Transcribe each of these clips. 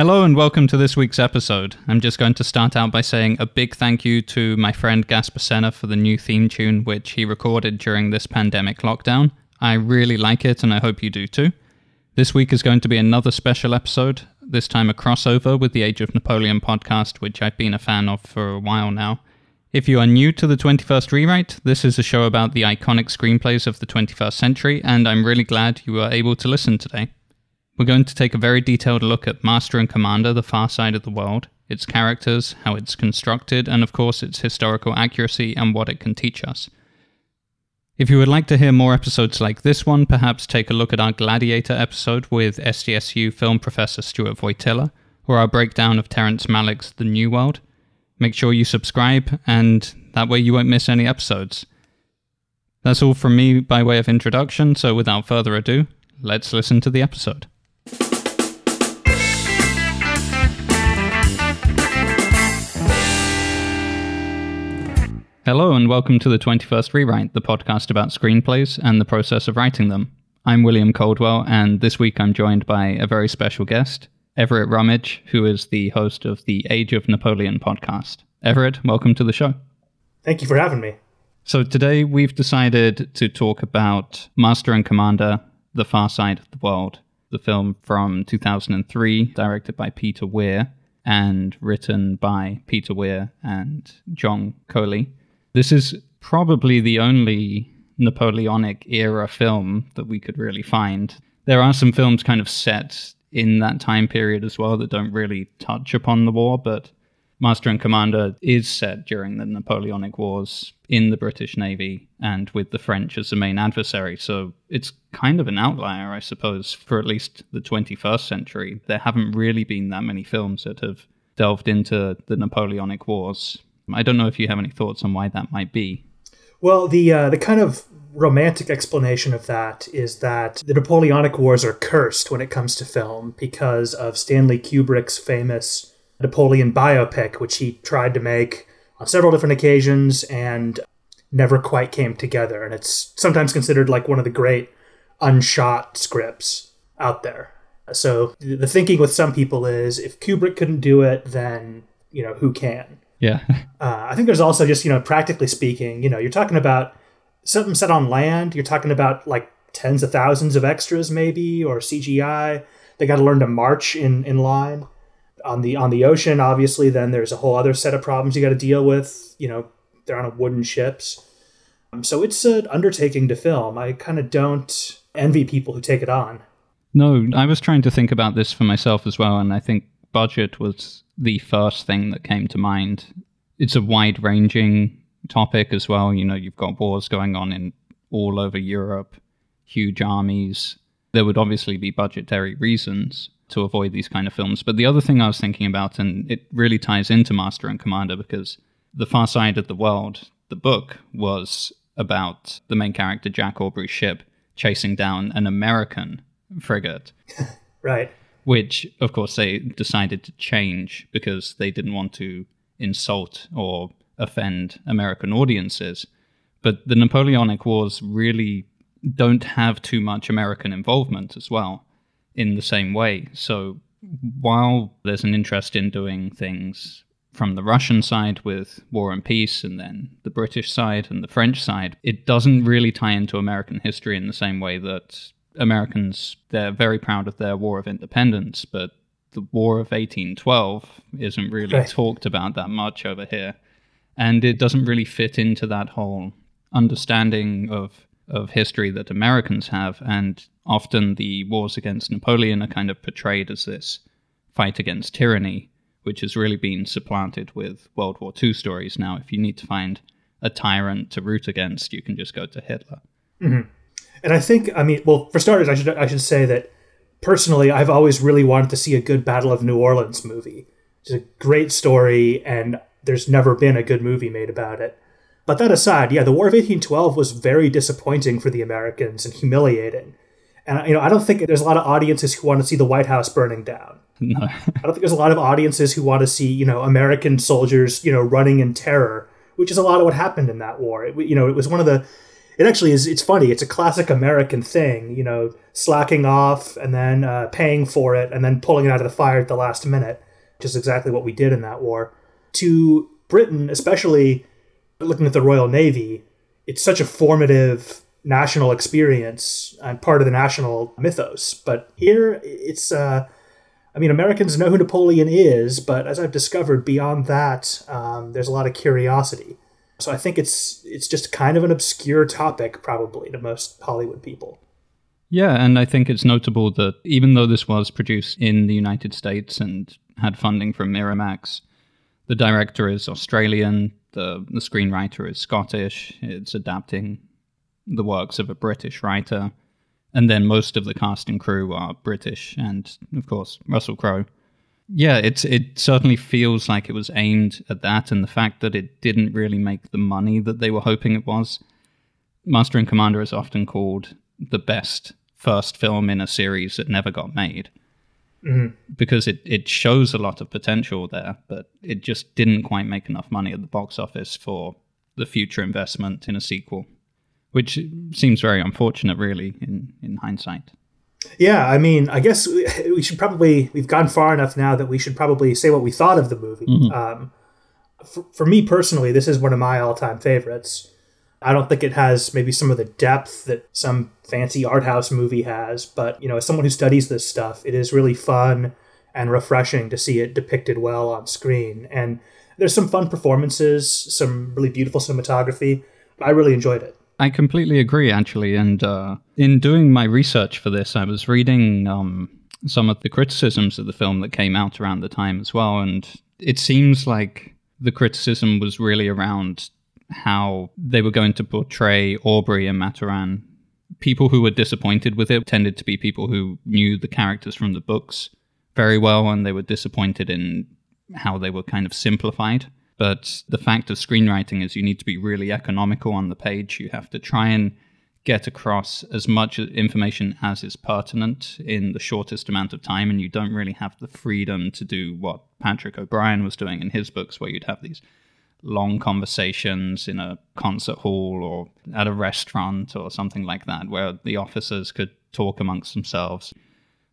Hello and welcome to this week's episode. I'm just going to start out by saying a big thank you to my friend Gasper Senna for the new theme tune which he recorded during this pandemic lockdown. I really like it and I hope you do too. This week is going to be another special episode, this time a crossover with the Age of Napoleon podcast, which I've been a fan of for a while now. If you are new to the 21st Rewrite, this is a show about the iconic screenplays of the 21st century, and I'm really glad you were able to listen today. We're going to take a very detailed look at Master and Commander, The Far Side of the World, its characters, how it's constructed, and of course its historical accuracy and what it can teach us. If you would like to hear more episodes like this one, perhaps take a look at our Gladiator episode with SDSU film professor Stuart Voytilla, or our breakdown of Terrence Malick's The New World. Make sure you subscribe, and that way you won't miss any episodes. That's all from me by way of introduction, so without further ado, let's listen to the episode. Hello, and welcome to the 21st Rewrite, the podcast about screenplays and the process of writing them. I'm William Coldwell, and this week I'm joined by a very special guest, Everett Rummage, who is the host of the Age of Napoleon podcast. Everett, welcome to the show. Thank you for having me. So, today we've decided to talk about Master and Commander The Far Side of the World, the film from 2003, directed by Peter Weir and written by Peter Weir and John Collee. This is probably the only Napoleonic era film that we could really find. There are some films kind of set in that time period as well that don't really touch upon the war, but Master and Commander is set during the Napoleonic Wars in the British Navy and with the French as the main adversary. So it's kind of an outlier, I suppose, for at least the 21st century. There haven't really been that many films that have delved into the Napoleonic Wars I don't know if you have any thoughts on why that might be. Well, the uh, the kind of romantic explanation of that is that the Napoleonic Wars are cursed when it comes to film because of Stanley Kubrick's famous Napoleon biopic, which he tried to make on several different occasions and never quite came together. And it's sometimes considered like one of the great unshot scripts out there. So the thinking with some people is if Kubrick couldn't do it, then you know who can. Yeah. uh, I think there's also just, you know, practically speaking, you know, you're talking about something set on land. You're talking about like tens of thousands of extras, maybe, or CGI. They got to learn to march in, in line. On the on the ocean, obviously, then there's a whole other set of problems you got to deal with. You know, they're on wooden ships. Um, so it's an undertaking to film. I kind of don't envy people who take it on. No, I was trying to think about this for myself as well, and I think budget was the first thing that came to mind. It's a wide ranging topic as well. You know, you've got wars going on in all over Europe, huge armies. There would obviously be budgetary reasons to avoid these kind of films. But the other thing I was thinking about, and it really ties into Master and Commander, because The Far Side of the World, the book, was about the main character, Jack Aubrey's ship, chasing down an American frigate. right which of course they decided to change because they didn't want to insult or offend American audiences. But the Napoleonic Wars really don't have too much American involvement as well in the same way. So while there's an interest in doing things from the Russian side with War and Peace, and then the British side and the French side, it doesn't really tie into American history in the same way that Americans, they're very proud of their War of Independence, but the War of 1812 isn't really right. talked about that much over here. And it doesn't really fit into that whole understanding of, of history that Americans have. And often the wars against Napoleon are kind of portrayed as this fight against tyranny, which has really been supplanted with World War II stories. Now, if you need to find a tyrant to root against, you can just go to Hitler. Mm-hmm. And I think, I mean, well, for starters, I should I should say that personally, I've always really wanted to see a good Battle of New Orleans movie. It's a great story, and there's never been a good movie made about it. But that aside, yeah, the War of 1812 was very disappointing for the Americans and humiliating. And you know, I don't think there's a lot of audiences who want to see the White House burning down. No. I don't think there's a lot of audiences who want to see, you know, American soldiers, you know, running in terror, which is a lot of what happened in that war. It, you know, it was one of the it actually is. It's funny. It's a classic American thing, you know, slacking off and then uh, paying for it and then pulling it out of the fire at the last minute, which is exactly what we did in that war. To Britain, especially looking at the Royal Navy, it's such a formative national experience and part of the national mythos. But here, it's. Uh, I mean, Americans know who Napoleon is, but as I've discovered, beyond that, um, there's a lot of curiosity. So I think it's it's just kind of an obscure topic, probably to most Hollywood people. Yeah, and I think it's notable that even though this was produced in the United States and had funding from Miramax, the director is Australian, the the screenwriter is Scottish. It's adapting the works of a British writer and then most of the cast and crew are British, and of course Russell Crowe. Yeah, it's it certainly feels like it was aimed at that, and the fact that it didn't really make the money that they were hoping it was. Master and Commander is often called the best first film in a series that never got made. Mm-hmm. Because it, it shows a lot of potential there, but it just didn't quite make enough money at the box office for the future investment in a sequel which seems very unfortunate, really, in, in hindsight. Yeah, I mean, I guess we should probably, we've gone far enough now that we should probably say what we thought of the movie. Mm-hmm. Um, for, for me personally, this is one of my all time favorites. I don't think it has maybe some of the depth that some fancy art house movie has, but you know, as someone who studies this stuff, it is really fun and refreshing to see it depicted well on screen. And there's some fun performances, some really beautiful cinematography. I really enjoyed it. I completely agree, actually. And uh, in doing my research for this, I was reading um, some of the criticisms of the film that came out around the time as well. And it seems like the criticism was really around how they were going to portray Aubrey and Maturin. People who were disappointed with it tended to be people who knew the characters from the books very well, and they were disappointed in how they were kind of simplified. But the fact of screenwriting is you need to be really economical on the page. You have to try and get across as much information as is pertinent in the shortest amount of time. And you don't really have the freedom to do what Patrick O'Brian was doing in his books, where you'd have these long conversations in a concert hall or at a restaurant or something like that, where the officers could talk amongst themselves.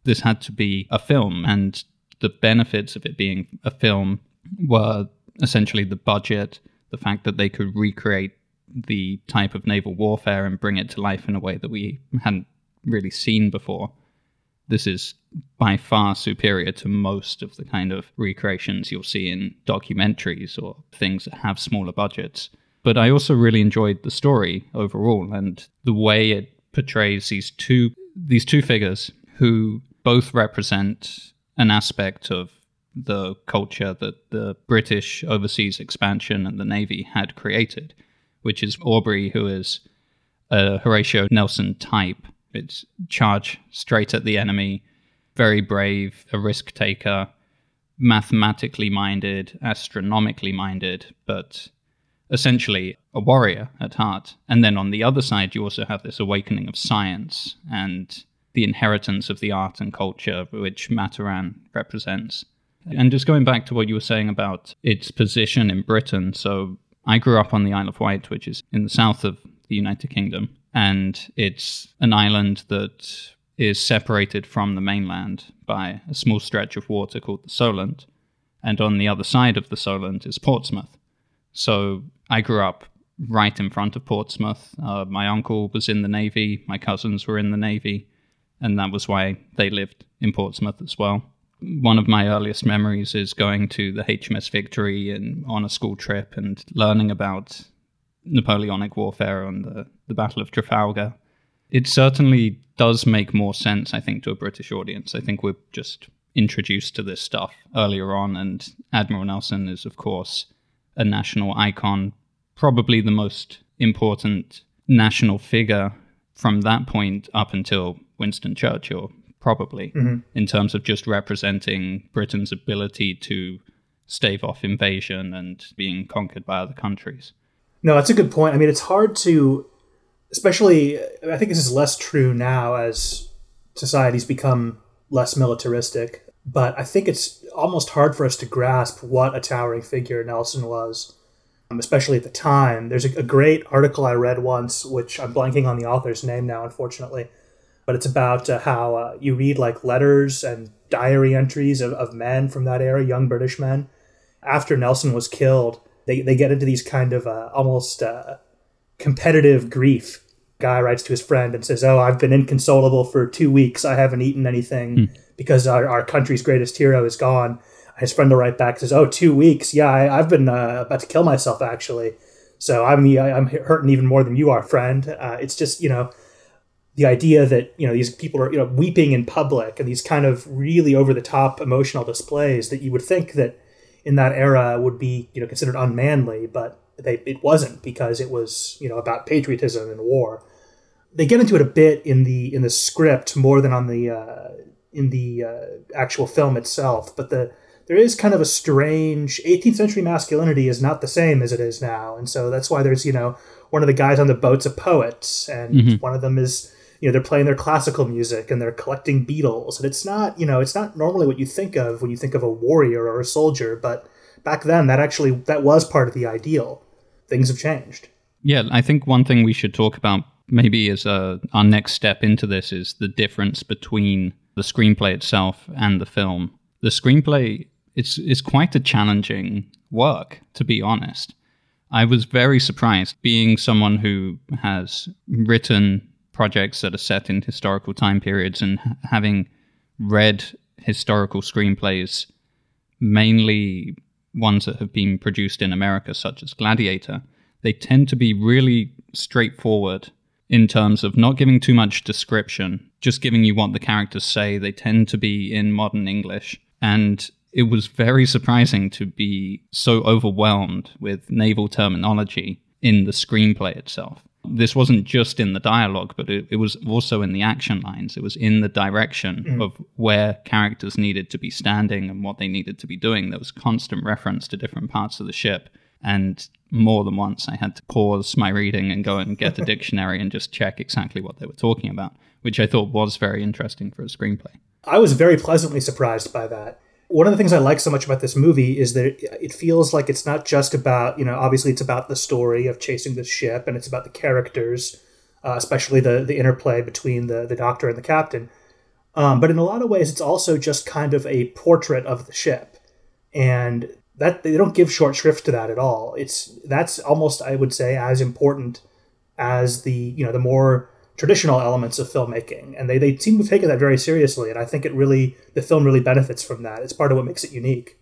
This had to be a film, and the benefits of it being a film were essentially the budget, the fact that they could recreate the type of naval warfare and bring it to life in a way that we hadn't really seen before. This is by far superior to most of the kind of recreations you'll see in documentaries or things that have smaller budgets. But I also really enjoyed the story overall and the way it portrays these two these two figures who both represent an aspect of the culture that the British overseas expansion and the Navy had created, which is Aubrey, who is a Horatio Nelson type. It's charge straight at the enemy, very brave, a risk taker, mathematically minded, astronomically minded, but essentially a warrior at heart. And then on the other side, you also have this awakening of science and the inheritance of the art and culture which Maturin represents. And just going back to what you were saying about its position in Britain. So I grew up on the Isle of Wight, which is in the south of the United Kingdom. And it's an island that is separated from the mainland by a small stretch of water called the Solent. And on the other side of the Solent is Portsmouth. So I grew up right in front of Portsmouth. Uh, my uncle was in the Navy, my cousins were in the Navy, and that was why they lived in Portsmouth as well one of my earliest memories is going to the HMS Victory and on a school trip and learning about Napoleonic warfare and the, the Battle of Trafalgar. It certainly does make more sense, I think, to a British audience. I think we're just introduced to this stuff earlier on, and Admiral Nelson is, of course, a national icon, probably the most important national figure from that point up until Winston Churchill, probably, mm-hmm. in terms of just representing Britain's ability to stave off invasion and being conquered by other countries. No, that's a good point. I mean, it's hard to, especially, I think this is less true now as societies become less militaristic, but I think it's almost hard for us to grasp what a towering figure Nelson was um, especially at the time. There's a, a great article I read once, which I'm blanking on the author's name now, unfortunately, but it's about uh, how uh, you read like letters and diary entries of, of men from that era, young British men. After Nelson was killed, they, they get into these kind of uh, almost uh, competitive grief. Guy writes to his friend and says, Oh, I've been inconsolable for two weeks. I haven't eaten anything mm. because our, our country's greatest hero is gone. His friend will write back says, "Oh, two weeks. Yeah, I, have been uh, about to kill myself actually. So I'm I'm hurting even more than you are, friend. Uh, it's just you know." The idea that you know these people are you know weeping in public and these kind of really over the top emotional displays that you would think that in that era would be you know considered unmanly but they it wasn't because it was you know about patriotism and war they get into it a bit in the in the script more than on the uh, in the uh, actual film itself but the there is kind of a strange 18th century masculinity is not the same as it is now and so that's why there's you know one of the guys on the boat's a poet and mm-hmm. one of them is you know they're playing their classical music and they're collecting beetles and it's not you know it's not normally what you think of when you think of a warrior or a soldier but back then that actually that was part of the ideal. Things have changed. Yeah i think one thing we should talk about maybe as uh, our next step into this is the difference between the screenplay itself and the film. The screenplay it's it's quite a challenging work, to be honest. I was very surprised being someone who has written projects that are set in historical time periods and having read historical screenplays, mainly ones that have been produced in America, such as Gladiator, they tend to be really straightforward in terms of not giving too much description, just giving you what the characters say. They tend to be in modern English. And it was very surprising to be so overwhelmed with naval terminology in the screenplay itself. This wasn't just in the dialogue, but it, it was also in the action lines. It was in the direction mm. of where characters needed to be standing and what they needed to be doing. There was constant reference to different parts of the ship. And more than once, I had to pause my reading and go and get a dictionary and just check exactly what they were talking about, which I thought was very interesting for a screenplay. I was very pleasantly surprised by that one of the things I like so much about this movie is that it feels like it's not just about, you know, obviously it's about the story of chasing the ship and it's about the characters, uh, especially the, the interplay between the, the doctor and the captain. Um, but in a lot of ways, it's also just kind of a portrait of the ship. And that they don't give short shrift to that at all. It's that's almost I would say as important as the you know the more traditional elements of filmmaking and they, they seem to have taken that very seriously and i think it really the film really benefits from that. It's part of what makes it unique.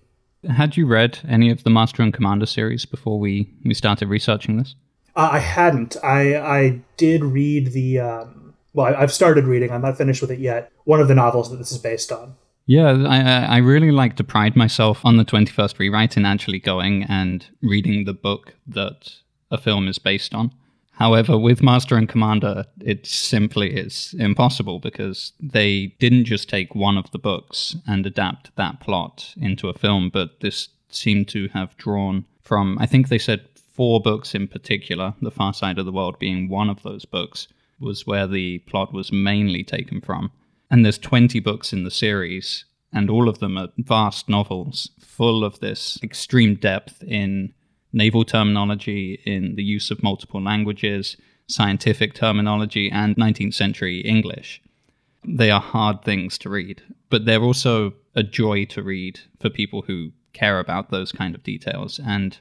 Had you read any of the master and commander series before we we started researching this? Uh, i hadn't. I i did read the um, well I, i've started reading. I'm not finished with it yet. One of the novels that this is based on. Yeah, I, I really like to pride myself on the 21st Rewrite in actually going and reading the book that a film is based on. However, with Master and Commander, it simply is impossible because they didn't just take one of the books and adapt that plot into a film, but this seemed to have drawn from, I think they said four books in particular, The Far Side of the World being one of those books, was where the plot was mainly taken from. And there's 20 books in the series, and all of them are vast novels full of this extreme depth in naval terminology in the use of multiple languages, scientific terminology, and 19th century English. They are hard things to read, but they're also a joy to read for people who care about those kind of details and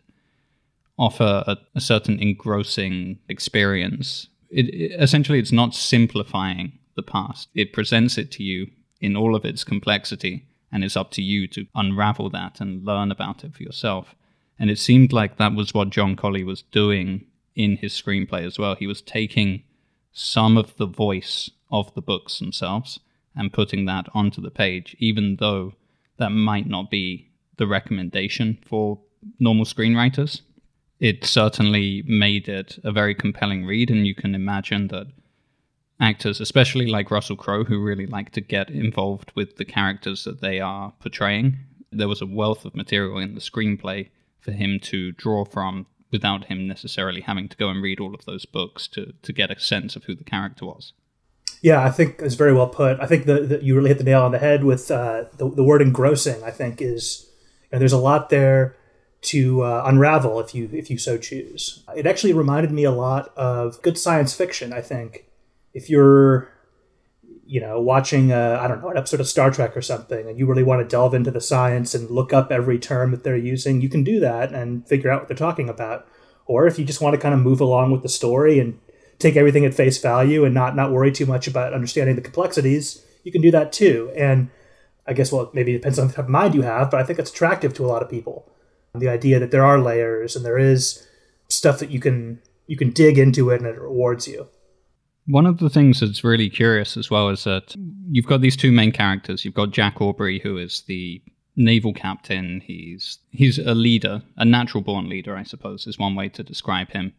offer a, a certain engrossing experience. It, it, essentially, it's not simplifying the past, it presents it to you in all of its complexity, and it's up to you to unravel that and learn about it for yourself. And it seemed like that was what John Collee was doing in his screenplay as well. He was taking some of the voice of the books themselves and putting that onto the page, even though that might not be the recommendation for normal screenwriters. It certainly made it a very compelling read, and you can imagine that actors, especially like Russell Crowe, who really like to get involved with the characters that they are portraying, there was a wealth of material in the screenplay for him to draw from without him necessarily having to go and read all of those books to, to get a sense of who the character was. Yeah, I think it's very well put. I think that you really hit the nail on the head with uh, the, the word engrossing, I think, is, you know, there's a lot there to uh, unravel if you if you so choose. It actually reminded me a lot of good science fiction. I think if you're you know watching I don't know an episode of Star Trek or something, and you really want to delve into the science and look up every term that they're using, you can do that and figure out what they're talking about. Or if you just want to kind of move along with the story and take everything at face value and not not worry too much about understanding the complexities, you can do that too. And I guess well maybe it depends on the type of mind you have, but I think it's attractive to a lot of people the idea that there are layers and there is stuff that you can you can dig into it and it rewards you. One of the things that's really curious as well is that you've got these two main characters. You've got Jack Aubrey, who is the naval captain. He's he's a leader, a natural born leader, I suppose, is one way to describe him.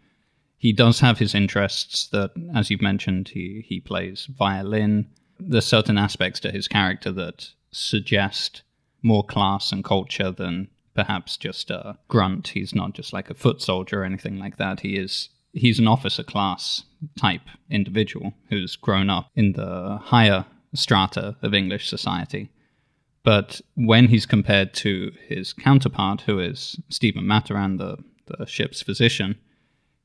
He does have his interests that, as you've mentioned, he, he plays violin. There's certain aspects to his character that suggest more class and culture than perhaps just a grunt. He's not just like a foot soldier or anything like that. He is he's an officer class type individual who's grown up in the higher strata of English society. But when he's compared to his counterpart, who is Stephen Maturin, the, the ship's physician,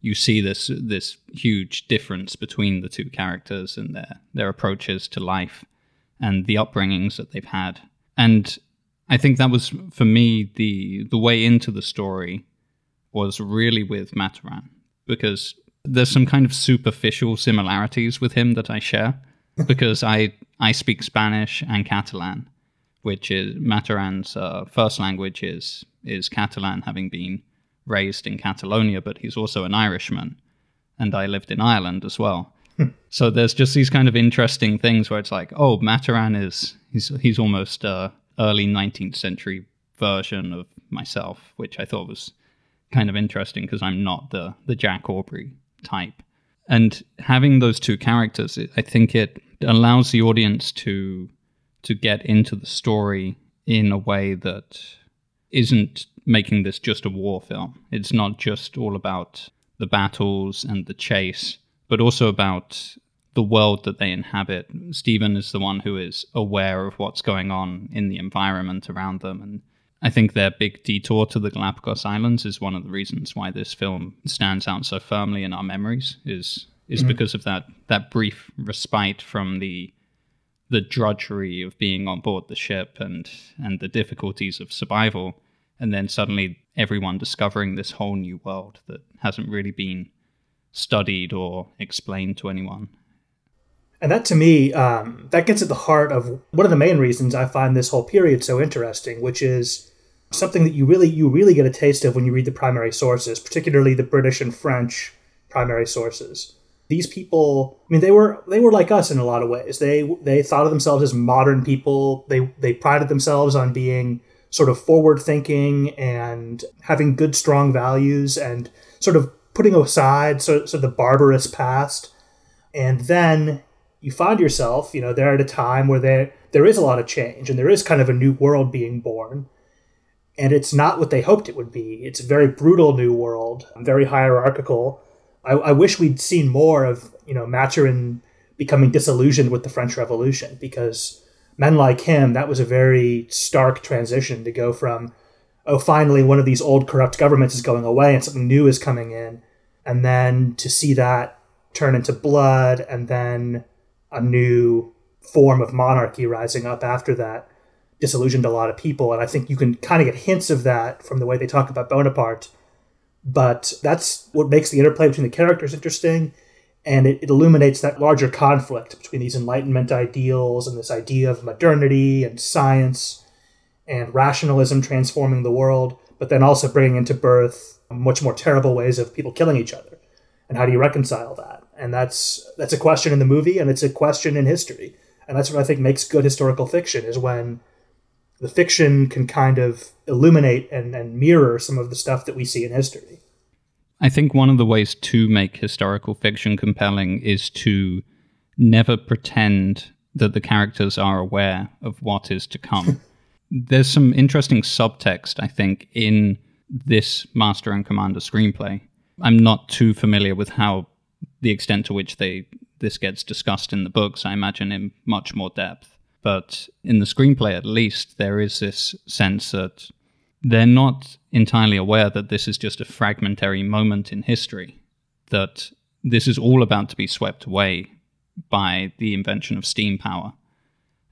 you see this this huge difference between the two characters and their their approaches to life and the upbringings that they've had. And I think that was for me the the way into the story was really with Maturin because there's some kind of superficial similarities with him that I share because I I speak Spanish and Catalan, which is Maturin's uh, first language is is Catalan, having been raised in Catalonia, but he's also an Irishman, and I lived in Ireland as well. Hmm. so there's just these kind of interesting things where it's like, oh, Maturin is he's he's almost uh, early 19th century version of myself, which I thought was kind of interesting because I'm not the the Jack Aubrey type. And having those two characters, I think it allows the audience to to get into the story in a way that isn't making this just a war film. It's not just all about the battles and the chase, but also about the world that they inhabit. Stephen is the one who is aware of what's going on in the environment around them. And I think their big detour to the Galapagos Islands is one of the reasons why this film stands out so firmly in our memories is is mm-hmm. because of that that brief respite from the the drudgery of being on board the ship and and the difficulties of survival and then suddenly everyone discovering this whole new world that hasn't really been studied or explained to anyone and that to me, um, that gets at the heart of one of the main reasons I find this whole period so interesting, which is something that you really you really get a taste of when you read the primary sources, particularly the British and French primary sources. These people, I mean, they were they were like us in a lot of ways. They they thought of themselves as modern people. They they prided themselves on being sort of forward thinking and having good strong values and sort of putting aside so, so the barbarous past. And then you find yourself, you know, there at a time where there there is a lot of change and there is kind of a new world being born. And it's not what they hoped it would be. It's a very brutal new world, very hierarchical. I, I wish we'd seen more of, you know, Maturin becoming disillusioned with the French Revolution because men like him, that was a very stark transition to go from, oh, finally one of these old corrupt governments is going away and something new is coming in. And then to see that turn into blood and then a new form of monarchy rising up after that disillusioned a lot of people. And I think you can kind of get hints of that from the way they talk about Bonaparte. But that's what makes the interplay between the characters interesting. And it, it illuminates that larger conflict between these Enlightenment ideals and this idea of modernity and science and rationalism transforming the world, but then also bringing into birth much more terrible ways of people killing each other. And how do you reconcile that? and that's that's a question in the movie and it's a question in history and that's what i think makes good historical fiction is when the fiction can kind of illuminate and, and mirror some of the stuff that we see in history. I think one of the ways to make historical fiction compelling is to never pretend that the characters are aware of what is to come. There's some interesting subtext i think in this master and commander screenplay. I'm not too familiar with how the extent to which they this gets discussed in the books, I imagine in much more depth. But in the screenplay, at least, there is this sense that they're not entirely aware that this is just a fragmentary moment in history, that this is all about to be swept away by the invention of steam power.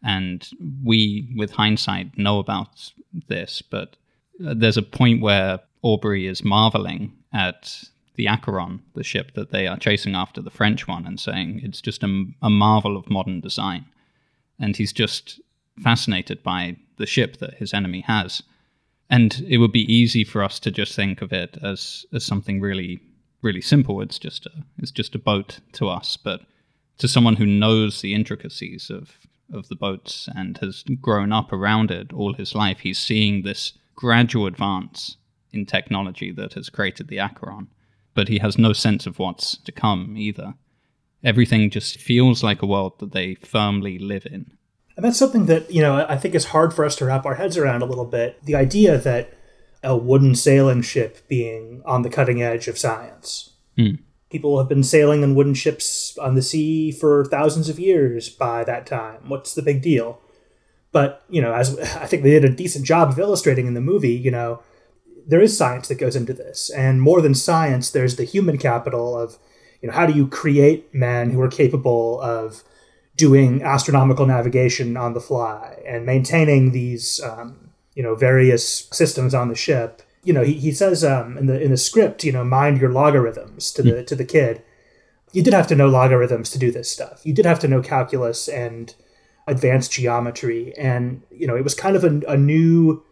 And we, with hindsight, know about this, but uh, there's a point where Aubrey is marveling at the Acheron, the ship that they are chasing after the French one, and saying it's just a, a marvel of modern design. And he's just fascinated by the ship that his enemy has. And it would be easy for us to just think of it as, as something really, really simple. It's just a, it's just a boat to us. But to someone who knows the intricacies of, of the boats and has grown up around it all his life, he's seeing this gradual advance in technology that has created the Acheron. But he has no sense of what's to come either. Everything just feels like a world that they firmly live in. And that's something that, you know, I think is hard for us to wrap our heads around a little bit. The idea that a wooden sailing ship being on the cutting edge of science. Mm. People have been sailing in wooden ships on the sea for thousands of years by that time. What's the big deal? But, you know, as I think they did a decent job of illustrating in the movie, you know, there is science that goes into this. And more than science, there's the human capital of, you know, how do you create men who are capable of doing astronomical navigation on the fly and maintaining these um, you know various systems on the ship? You know he, he says um, in the in the script you know mind your logarithms to the to the kid. You did have to know logarithms to do this stuff. You did have to know calculus and advanced geometry. And you know it was kind of a, a new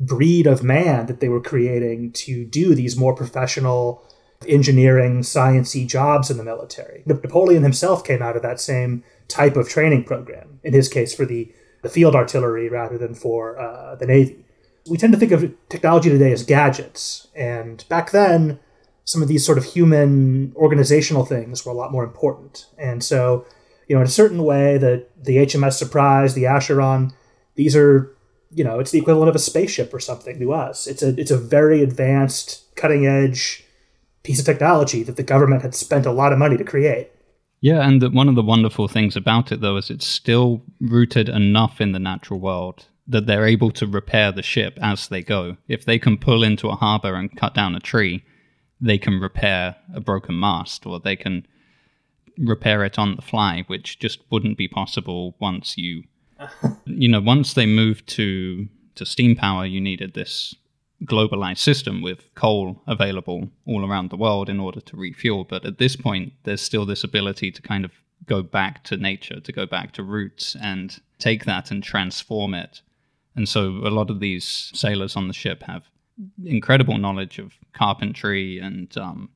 breed of man that they were creating to do these more professional engineering sciencey jobs in the military napoleon himself came out of that same type of training program, in his case for the, the field artillery rather than for uh, the Navy. We tend to think of technology today as gadgets, and back then, some of these sort of human organizational things were a lot more important. And so, you know, in a certain way, the, the HMS Surprise, the Acheron, these are, you know, it's the equivalent of a spaceship or something to us. It's a, it's a very advanced, cutting edge piece of technology that the government had spent a lot of money to create. Yeah, and the, one of the wonderful things about it, though, is it's still rooted enough in the natural world that they're able to repair the ship as they go. If they can pull into a harbor and cut down a tree, they can repair a broken mast or they can repair it on the fly, which just wouldn't be possible once you, you know, once they moved to to steam power, you needed this globalized system with coal available all around the world in order to refuel. But at this point, there's still this ability to kind of go back to nature, to go back to roots and take that and transform it. And so a lot of these sailors on the ship have incredible knowledge of carpentry and, um,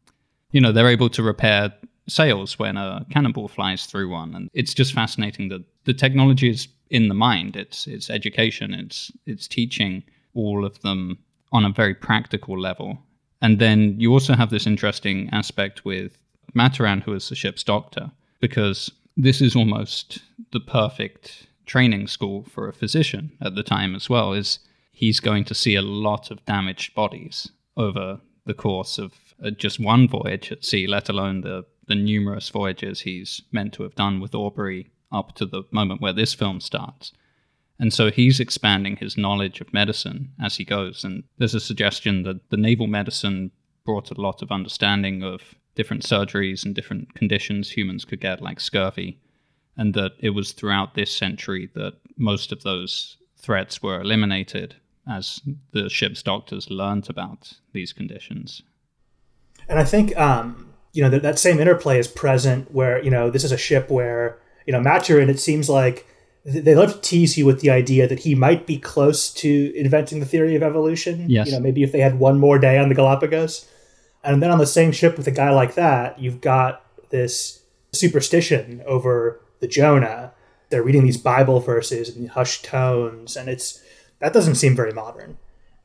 you know, they're able to repair sails when a cannonball flies through one. And it's just fascinating that the technology is in the mind. It's, it's education, it's, it's teaching all of them on a very practical level. And then you also have this interesting aspect with Maturin, who is the ship's doctor, because this is almost the perfect training school for a physician at the time as well, is he's going to see a lot of damaged bodies over the course of uh, just one voyage at sea, let alone the, the numerous voyages he's meant to have done with Aubrey up to the moment where this film starts. And so he's expanding his knowledge of medicine as he goes. And there's a suggestion that the naval medicine brought a lot of understanding of different surgeries and different conditions humans could get, like scurvy. And that it was throughout this century that most of those threats were eliminated as the ship's doctors learned about these conditions. And I think, um, you know, that, that same interplay is present where, you know, this is a ship where, you know, Maturin, it seems like they love to tease you with the idea that he might be close to inventing the theory of evolution. Yes. You know, maybe if they had one more day on the Galapagos. And then on the same ship with a guy like that, you've got this superstition over the Jonah. They're reading these Bible verses in hushed tones, and it's that doesn't seem very modern.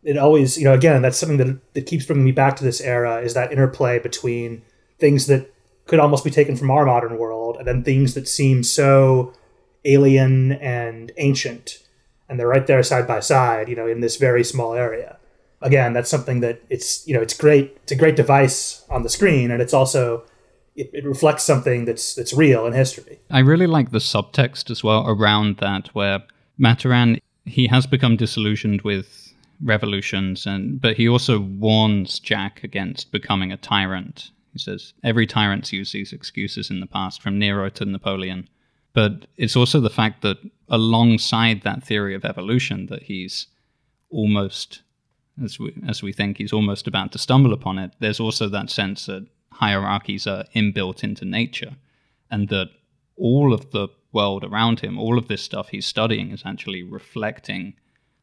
It always, you know, again, that's something that that keeps bringing me back to this era is that interplay between things that could almost be taken from our modern world, and then things that seem so alien and ancient and they're right there side by side you know in this very small area again that's something that it's you know it's great it's a great device on the screen and it's also it, it reflects something that's that's real in history i really like the subtext as well around that where maturin he has become disillusioned with revolutions and but he also warns Jack against becoming a tyrant. He says every tyrant's used these excuses in the past, from Nero to Napoleon. But it's also the fact that alongside that theory of evolution that he's almost as we as we think he's almost about to stumble upon it, there's also that sense that hierarchies are inbuilt into nature and that all of the world around him, all of this stuff he's studying is actually reflecting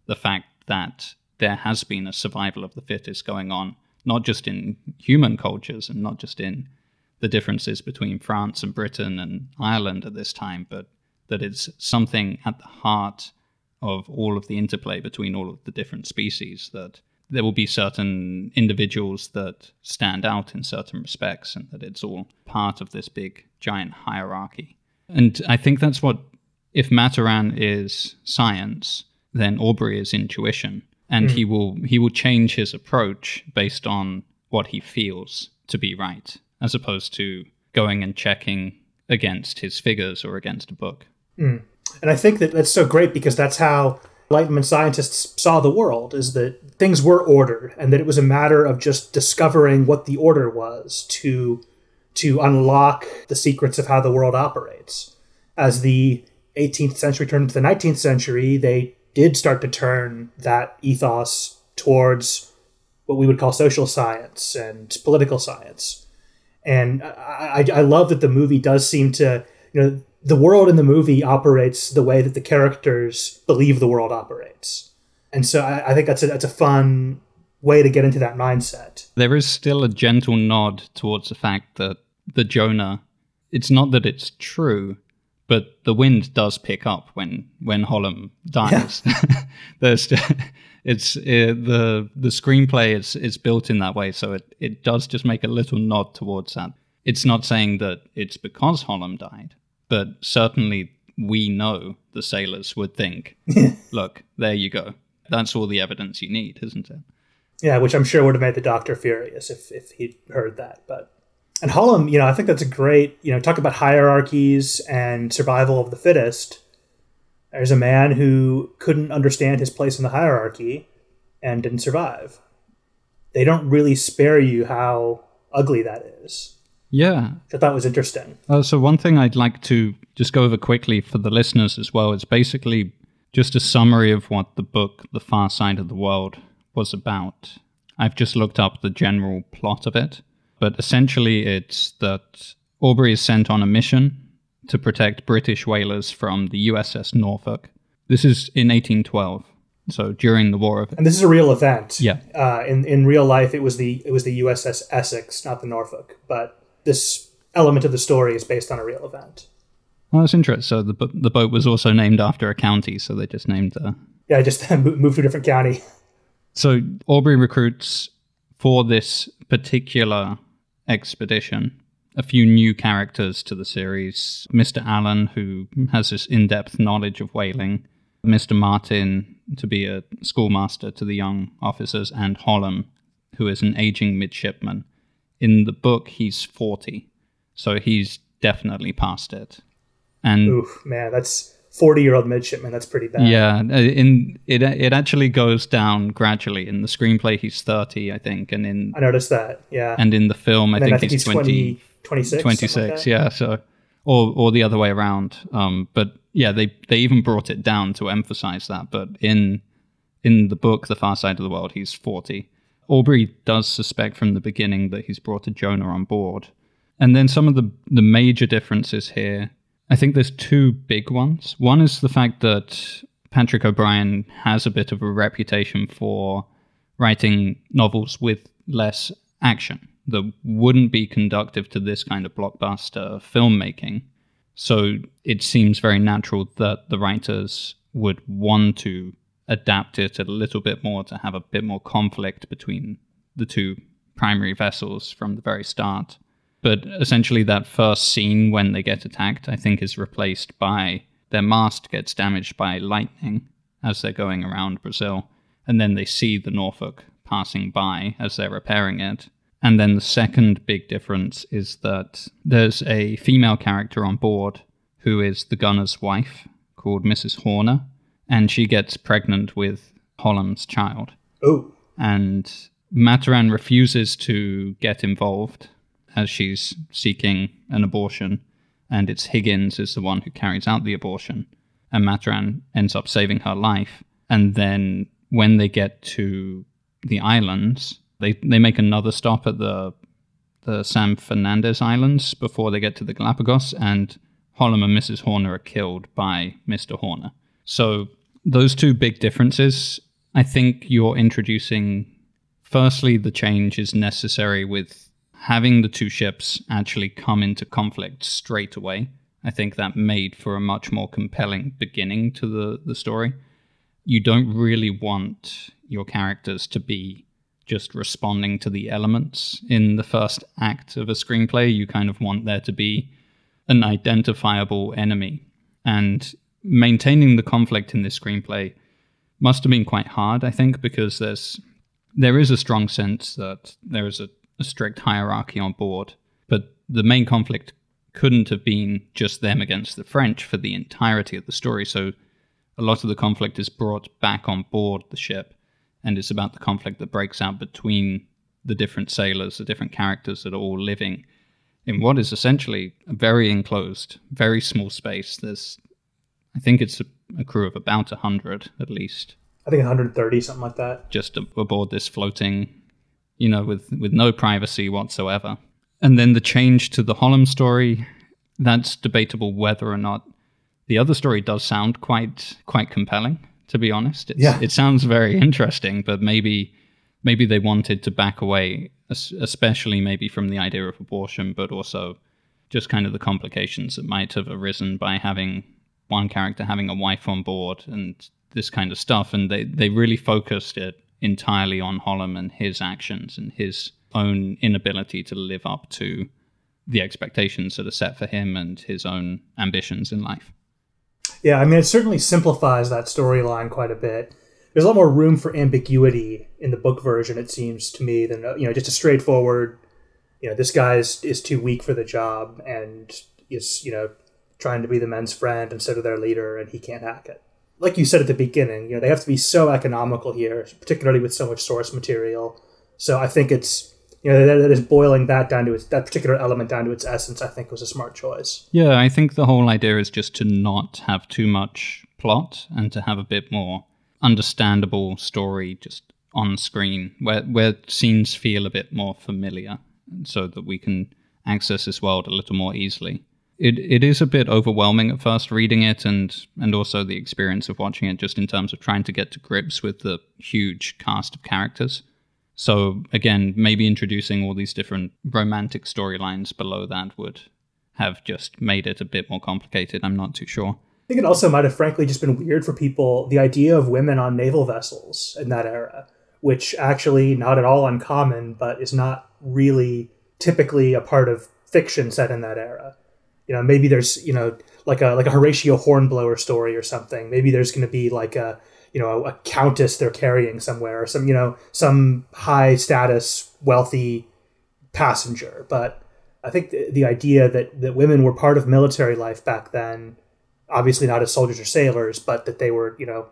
the fact that there has been a survival of the fittest going on, not just in human cultures and not just in the differences between France and Britain and Ireland at this time, but that it's something at the heart of all of the interplay between all of the different species that there will be certain individuals that stand out in certain respects and that it's all part of this big giant hierarchy. And I think that's what, if Maturin is science, then Aubrey is intuition. And mm. he will he will change his approach based on what he feels to be right, as opposed to going and checking against his figures or against a book. Mm. And I think that that's so great because that's how Enlightenment scientists saw the world is that things were ordered and that it was a matter of just discovering what the order was to to unlock the secrets of how the world operates. As the 18th century turned into the 19th century, they did start to turn that ethos towards what we would call social science and political science. And I, I, I love that the movie does seem to, you know, the world in the movie operates the way that the characters believe the world operates. And so I, I think that's a, that's a fun way to get into that mindset. There is still a gentle nod towards the fact that the Jonah, it's not that it's true, but the wind does pick up when when Hollom dies. Yeah. There's it's uh, the the screenplay is is built in that way, so it it does just make a little nod towards that. It's not saying that it's because Hollom died, but certainly we know the sailors would think, look, there you go. That's all the evidence you need, isn't it? Yeah, which I'm sure would have made the doctor furious if if he'd heard that, but and Hollom, you know, I think that's a great, you know, talk about hierarchies and survival of the fittest. There's a man who couldn't understand his place in the hierarchy and didn't survive. They don't really spare you how ugly that is. Yeah. I thought was interesting. Uh, so, one thing I'd like to just go over quickly for the listeners as well is basically just a summary of what the book, The Far Side of the World, was about. I've just looked up the general plot of it. But essentially, it's that Aubrey is sent on a mission to protect British whalers from the USS Norfolk. This is in 1812, so during the War of. And this is a real event. Yeah. Uh, in in real life, it was the it was the USS Essex, not the Norfolk. But this element of the story is based on a real event. Well, that's interesting. So the the boat was also named after a county, so they just named the. Yeah, just moved to a different county. So Aubrey recruits for this particular expedition. A few new characters to the series Mr. Allen, who has this in depth knowledge of whaling, Mr. Martin, to be a schoolmaster to the young officers, and Hollom, who is an aging midshipman. In the book, he's 40, so he's definitely past it. And Oof, man, that's 40 year old midshipman. That's pretty bad. Yeah, uh, in it it actually goes down gradually. In the screenplay, he's 30, I think, and in I noticed that. Yeah, and in the film, I think, I think, he's, 20, 26. 26, like yeah. So, or or the other way around. Um, but yeah, they they even brought it down to emphasize that. But in in the book, The Far Side of the World, he's 40. Aubrey does suspect from the beginning that he's brought a Jonah on board. And then some of the, the major differences here I think there's two big ones. One is the fact that Patrick O'Brian has a bit of a reputation for writing novels with less action that wouldn't be conductive to this kind of blockbuster filmmaking. So it seems very natural that the writers would want to adapt it a little bit more to have a bit more conflict between the two primary vessels from the very start. But essentially, that first scene when they get attacked, I think, is replaced by their mast gets damaged by lightning as they're going around Brazil. And then they see the Norfolk passing by as they're repairing it. And then the second big difference is that there's a female character on board who is the gunner's wife called Mrs. Horner, and she gets pregnant with Hollom's child. Oh. And Maturin refuses to get involved as she's seeking an abortion, and it's Higgins is the one who carries out the abortion. And Maturin ends up saving her life. And then when they get to the islands, they, they make another stop at the the Juan Fernandez Islands before they get to the Galapagos, and Hollom and Mrs. Horner are killed by Mr. Horner. So those two big differences, I think you're introducing. Firstly, the change is necessary with having the two ships actually come into conflict straight away. I think that made for a much more compelling beginning to the, the story. You don't really want your characters to be just responding to the elements in the first act of a screenplay. You kind of want there to be an identifiable enemy. And maintaining the conflict in this screenplay must have been quite hard, I think, because there's there is a strong sense that there is a, a strict hierarchy on board. But the main conflict couldn't have been just them against the French for the entirety of the story. So a lot of the conflict is brought back on board the ship, and it's about the conflict that breaks out between the different sailors, the different characters that are all living in what is essentially a very enclosed, very small space. There's, I think it's a, a crew of about 100 at least. I think 130, something like that. Just aboard this floating, you know, with, with no privacy whatsoever. And then the change to the Hollom story, that's debatable whether or not the other story does sound quite quite compelling. To be honest, it's, yeah. it sounds very interesting, but maybe maybe they wanted to back away, especially maybe from the idea of abortion, but also just kind of the complications that might have arisen by having one character having a wife on board and this kind of stuff. And they, they really focused it entirely on Hollom and his actions and his own inability to live up to the expectations that are set for him and his own ambitions in life. Yeah, I mean, it certainly simplifies that storyline quite a bit. There's a lot more room for ambiguity in the book version, it seems to me, than you know just a straightforward, you know, this guy is, is too weak for the job and is you know trying to be the men's friend instead of their leader, and he can't hack it. Like you said at the beginning, you know, they have to be so economical here, particularly with so much source material. So I think it's you know that, that is boiling that down to its that particular element down to its essence. I think was a smart choice. Yeah, I think the whole idea is just to not have too much plot and to have a bit more understandable story just on screen, where where scenes feel a bit more familiar, so that we can access this world a little more easily. It it is a bit overwhelming at first reading it, and and also the experience of watching it, just in terms of trying to get to grips with the huge cast of characters. So again, maybe introducing all these different romantic storylines below that would have just made it a bit more complicated. I'm not too sure. I think it also might have frankly just been weird for people the idea of women on naval vessels in that era, which actually not at all uncommon, but is not really typically a part of fiction set in that era. You know, maybe there's, you know, like a like a Horatio Hornblower story or something. Maybe there's going to be like a you know a, a countess they're carrying somewhere or some you know some high status wealthy passenger. But i think the, the idea that that women were part of military life back then obviously not as soldiers or sailors but that they were you know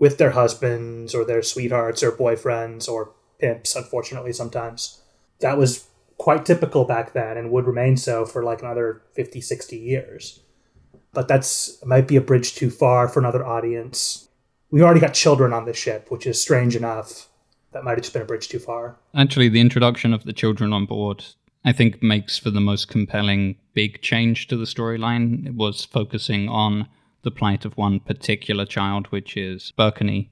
with their husbands or their sweethearts or boyfriends or pimps unfortunately sometimes that was quite typical back then and would remain so for like another 50 60 years. But that's might be a bridge too far for another audience we've already got children on this ship, which is strange enough. That might have just been a bridge too far. Actually, the introduction of the children on board, I think, makes for the most compelling big change to the storyline. It was focusing on the plight of one particular child, which is Blakeney,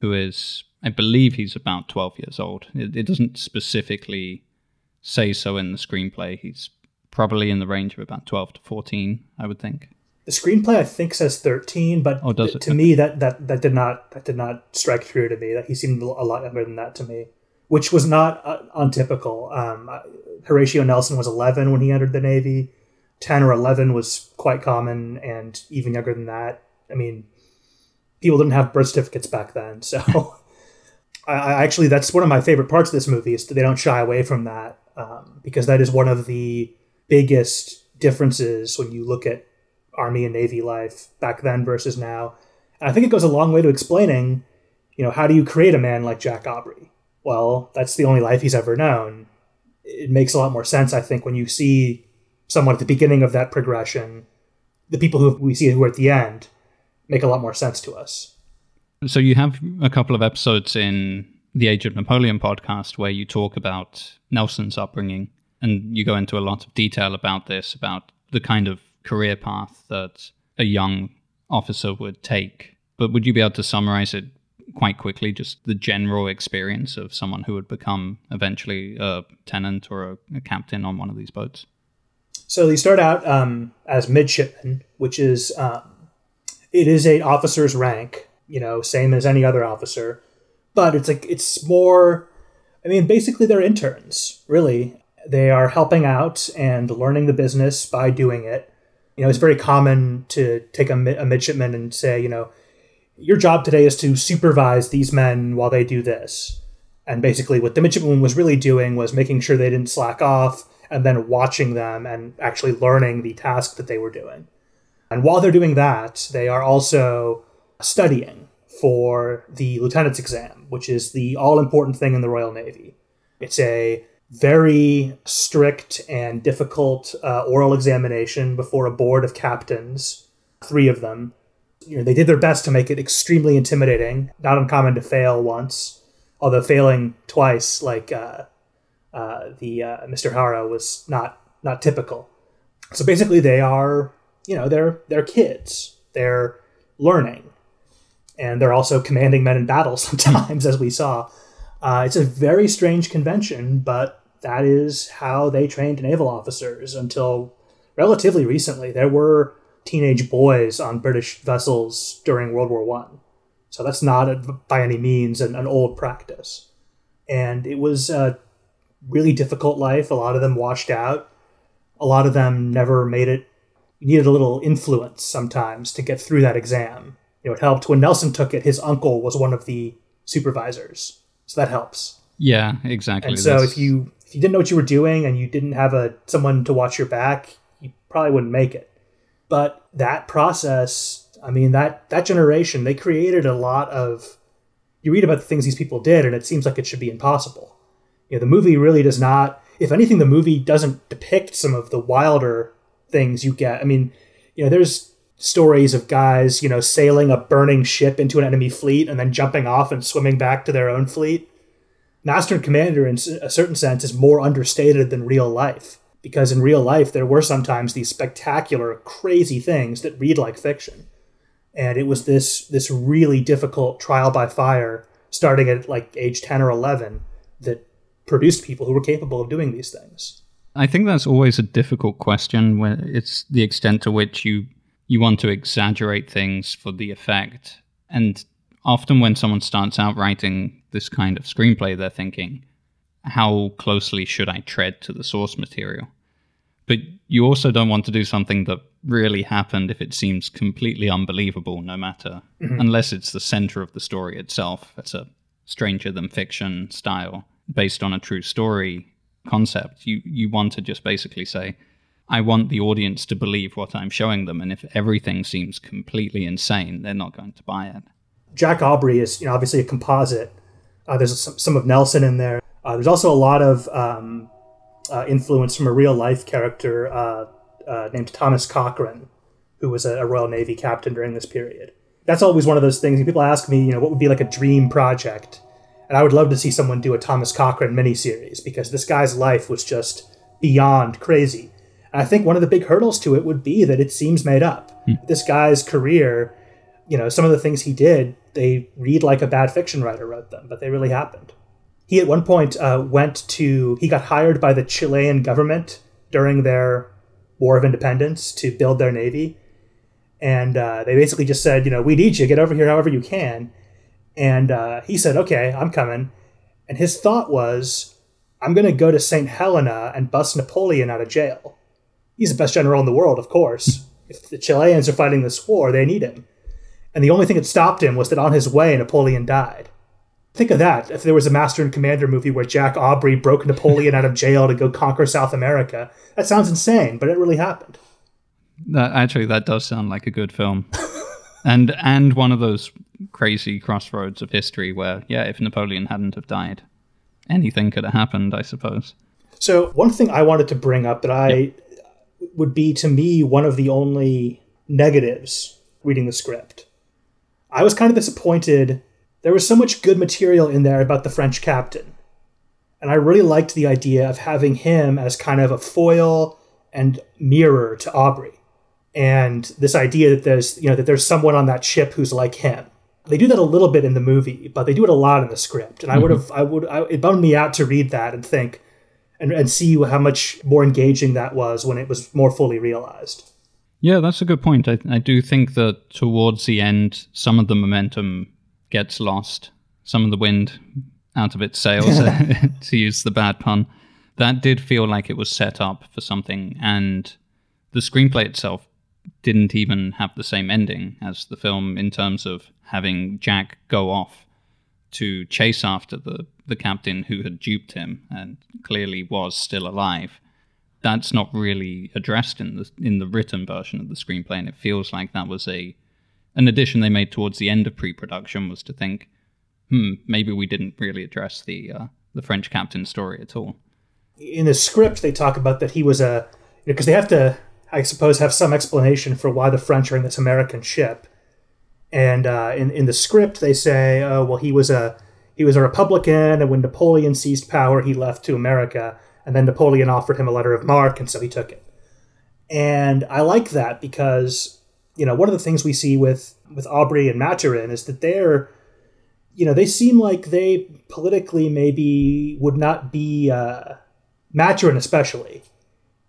who is, I believe, he's about 12 years old. It, it doesn't specifically say so in the screenplay. He's probably in the range of about 12 to 14, I would think the screenplay I think says 13, but oh, to me that, that that did not that did not strike true to me. That he seemed a lot younger than that to me, which was not uh, untypical. Um, Horatio Nelson was 11 when he entered the Navy. 10 or 11 was quite common, and even younger than that. I mean, people didn't have birth certificates back then, so. I, I actually, that's one of my favorite parts of this movie is that they don't shy away from that um, because that is one of the biggest differences when you look at Army and Navy life back then versus now. And I think it goes a long way to explaining You know, how do you create a man like Jack Aubrey? Well, that's the only life he's ever known. It makes a lot more sense, I think, when you see someone at the beginning of that progression, the people who we see who are at the end make a lot more sense to us. So you have a couple of episodes in the Age of Napoleon podcast where you talk about Nelson's upbringing and you go into a lot of detail about this, about the kind of career path that a young officer would take. But would you be able to summarize it quite quickly, just the general experience of someone who would become eventually a tenant or a, a captain on one of these boats? So you start out um, as midshipman, which is um, it is a officer's rank, you know, same as any other officer, but it's like it's more. I mean, basically, they're interns. Really, they are helping out and learning the business by doing it. You know, it's very common to take a, a midshipman and say, you know, your job today is to supervise these men while they do this. And basically, what the midshipman was really doing was making sure they didn't slack off and then watching them and actually learning the task that they were doing. And while they're doing that, they are also studying for the lieutenant's exam, which is the all important thing in the Royal Navy. It's a very strict and difficult uh, oral examination before a board of captains, three of them, you know, they did their best to make it extremely intimidating. Not uncommon to fail once, although failing twice, like uh, uh, the uh, Mr. Hara, was not not typical. So basically, they are, you know, they're they're kids. They're learning, and they're also commanding men in battle sometimes, as we saw. Uh, it's a very strange convention, but that is how they trained naval officers until relatively recently. There were teenage boys on British vessels during World War One. So that's not a, by any means an, an, old practice. And it was a really difficult life. A lot of them washed out. A lot of them never made it. You needed a little influence sometimes to get through that exam. You know, it helped when Nelson took it. His uncle was one of the supervisors, so that helps. Yeah, exactly. And so if you if you didn't know what you were doing and you didn't have a someone to watch your back, you probably wouldn't make it. But that process, I mean, that that generation, they created a lot of. You read about the things these people did, and it seems like it should be impossible. You know, the movie really does not. If anything, the movie doesn't depict some of the wilder things you get. I mean, you know, there's stories of guys, you know, sailing a burning ship into an enemy fleet and then jumping off and swimming back to their own fleet. Master and Commander, in a certain sense, is more understated than real life. Because in real life there were sometimes these spectacular crazy things that read like fiction. And it was this this really difficult trial by fire starting at like age 10 or 11 that produced people who were capable of doing these things. I think that's always a difficult question when it's the extent to which you you want to exaggerate things for the effect. And often when someone starts out writing this kind of screenplay they're thinking how closely should I tread to the source material? But you also don't want to do something that really happened if it seems completely unbelievable, no matter, mm-hmm. unless it's the center of the story itself. It's a stranger than fiction style based on a true story concept. You, you want to just basically say, I want the audience to believe what I'm showing them. And if everything seems completely insane, they're not going to buy it. Jack Aubrey is you know, obviously a composite. Uh, there's some, some of Nelson in there. Uh, there's also a lot of um, uh, influence from a real life character uh, uh, named Thomas Cochrane, who was a, a, Royal Navy captain during this period. That's always one of those things. People ask me, you know, what would be like a dream project, and I would love to see someone do a Thomas Cochrane miniseries because this guy's life was just beyond crazy. And I think one of the big hurdles to it would be that it seems made up. Hmm. This guy's career, you know, some of the things he did, they read like a bad fiction writer wrote them, but they really happened he at one point uh, went to he got hired by the Chilean government during their War of Independence to build their navy, and uh, they basically just said, you know, we need you, get over here however you can, and uh, he said, okay, I'm coming, and his thought was, I'm going to go to St. Helena and bust Napoleon out of jail. He's the best general in the world, of course. if the Chileans are fighting this war, they need him. And the only thing that stopped him was that on his way, Napoleon died. Think of that. If there was a Master and Commander movie where Jack Aubrey broke Napoleon out of jail to go conquer South America, that sounds insane, but it really happened. That actually that does sound like a good film. and and one of those crazy crossroads of history where, yeah, if Napoleon hadn't have died, anything could have happened, I suppose. So, one thing I wanted to bring up that I yep. would be to me one of the only negatives reading the script. I was kind of disappointed. There was so much good material in there about the French captain. And I really liked the idea of having him as kind of a foil and mirror to Aubrey. And this idea that there's, you know, that there's someone on that ship who's like him. They do that a little bit in the movie, but they do it a lot in the script. And mm-hmm. I would have, I would, I, it bummed me out to read that and think, and, and see how much more engaging that was when it was more fully realized. Yeah, that's a good point. I, I do think that towards the end, some of the momentum gets lost, some of the wind out of its sails, to use the bad pun. That did feel like it was set up for something, and the screenplay itself didn't even have the same ending as the film in terms of having Jack go off to chase after the, the captain who had duped him and clearly was still alive. That's not really addressed in the in the written version of the screenplay, and it feels like that was a an addition they made towards the end of pre-production was to think, hmm, maybe we didn't really address the uh, the French captain story at all. In the script, they talk about that he was a because they have to I suppose, have some explanation for why the French are in this American ship. And uh, in in the script, they say, "Oh, well, he was a he was a Republican, and when Napoleon seized power, he left to America, and then Napoleon offered him a letter of marque, and so he took it." And I like that because you know one of the things we see with with Aubrey and Maturin is that they're you know they seem like they politically maybe would not be uh, Maturin especially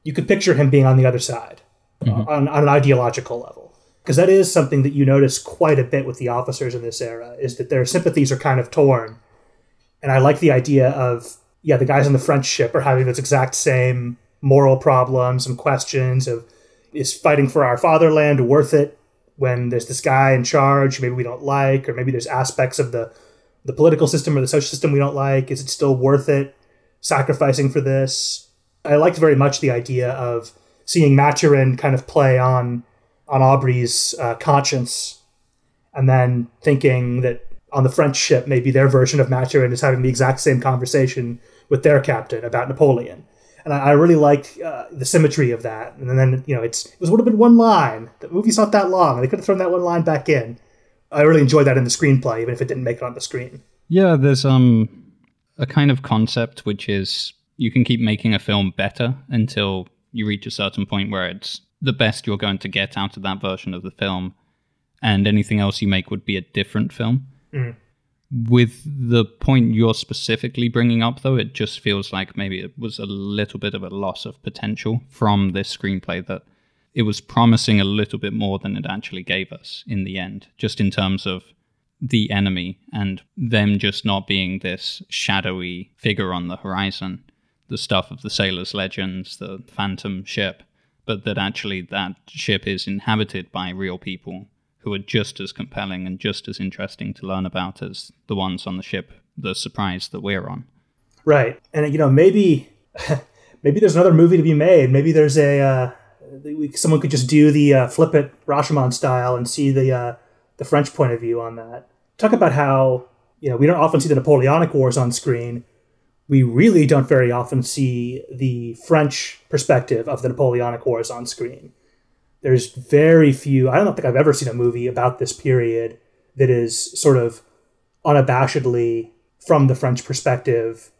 you could picture him being on the other side mm-hmm. on, on an ideological level because that is something that you notice quite a bit with the officers in this era is that their sympathies are kind of torn and i like the idea of yeah the guys on the french ship are having those exact same moral problems and questions of is fighting for our fatherland worth it when there's this guy in charge maybe we don't like or maybe there's aspects of the the political system or the social system we don't like? Is it still worth it sacrificing for this? I liked very much the idea of seeing Maturin kind of play on on Aubrey's uh, conscience, and then thinking that on the French ship, maybe their version of Maturin is having the exact same conversation with their captain about Napoleon. And I, I really like uh, the symmetry of that. And then you know, it's it was would have been one line. The movie's not that long. They could have thrown that one line back in. I really enjoyed that in the screenplay, even if it didn't make it on the screen. Yeah, there's um a kind of concept which is you can keep making a film better until you reach a certain point where it's the best you're going to get out of that version of the film, and anything else you make would be a different film. Mm. With the point you're specifically bringing up, though, it just feels like maybe it was a little bit of a loss of potential from this screenplay that it was promising a little bit more than it actually gave us in the end, just in terms of the enemy and them just not being this shadowy figure on the horizon the stuff of the sailors' legends, the phantom ship, but that actually that ship is inhabited by real people who are just as compelling and just as interesting to learn about as the ones on the ship, the surprise that we're on. Right, and you know maybe maybe there's another movie to be made. Maybe there's a uh, someone could just do the uh, flip it Rashomon style and see the uh, the French point of view on that. Talk about how you know we don't often see the Napoleonic Wars on screen, we really don't very often see the French perspective of the Napoleonic Wars on screen. There's very few, I don't think I've ever seen a movie about this period that is sort of unabashedly from the French perspective,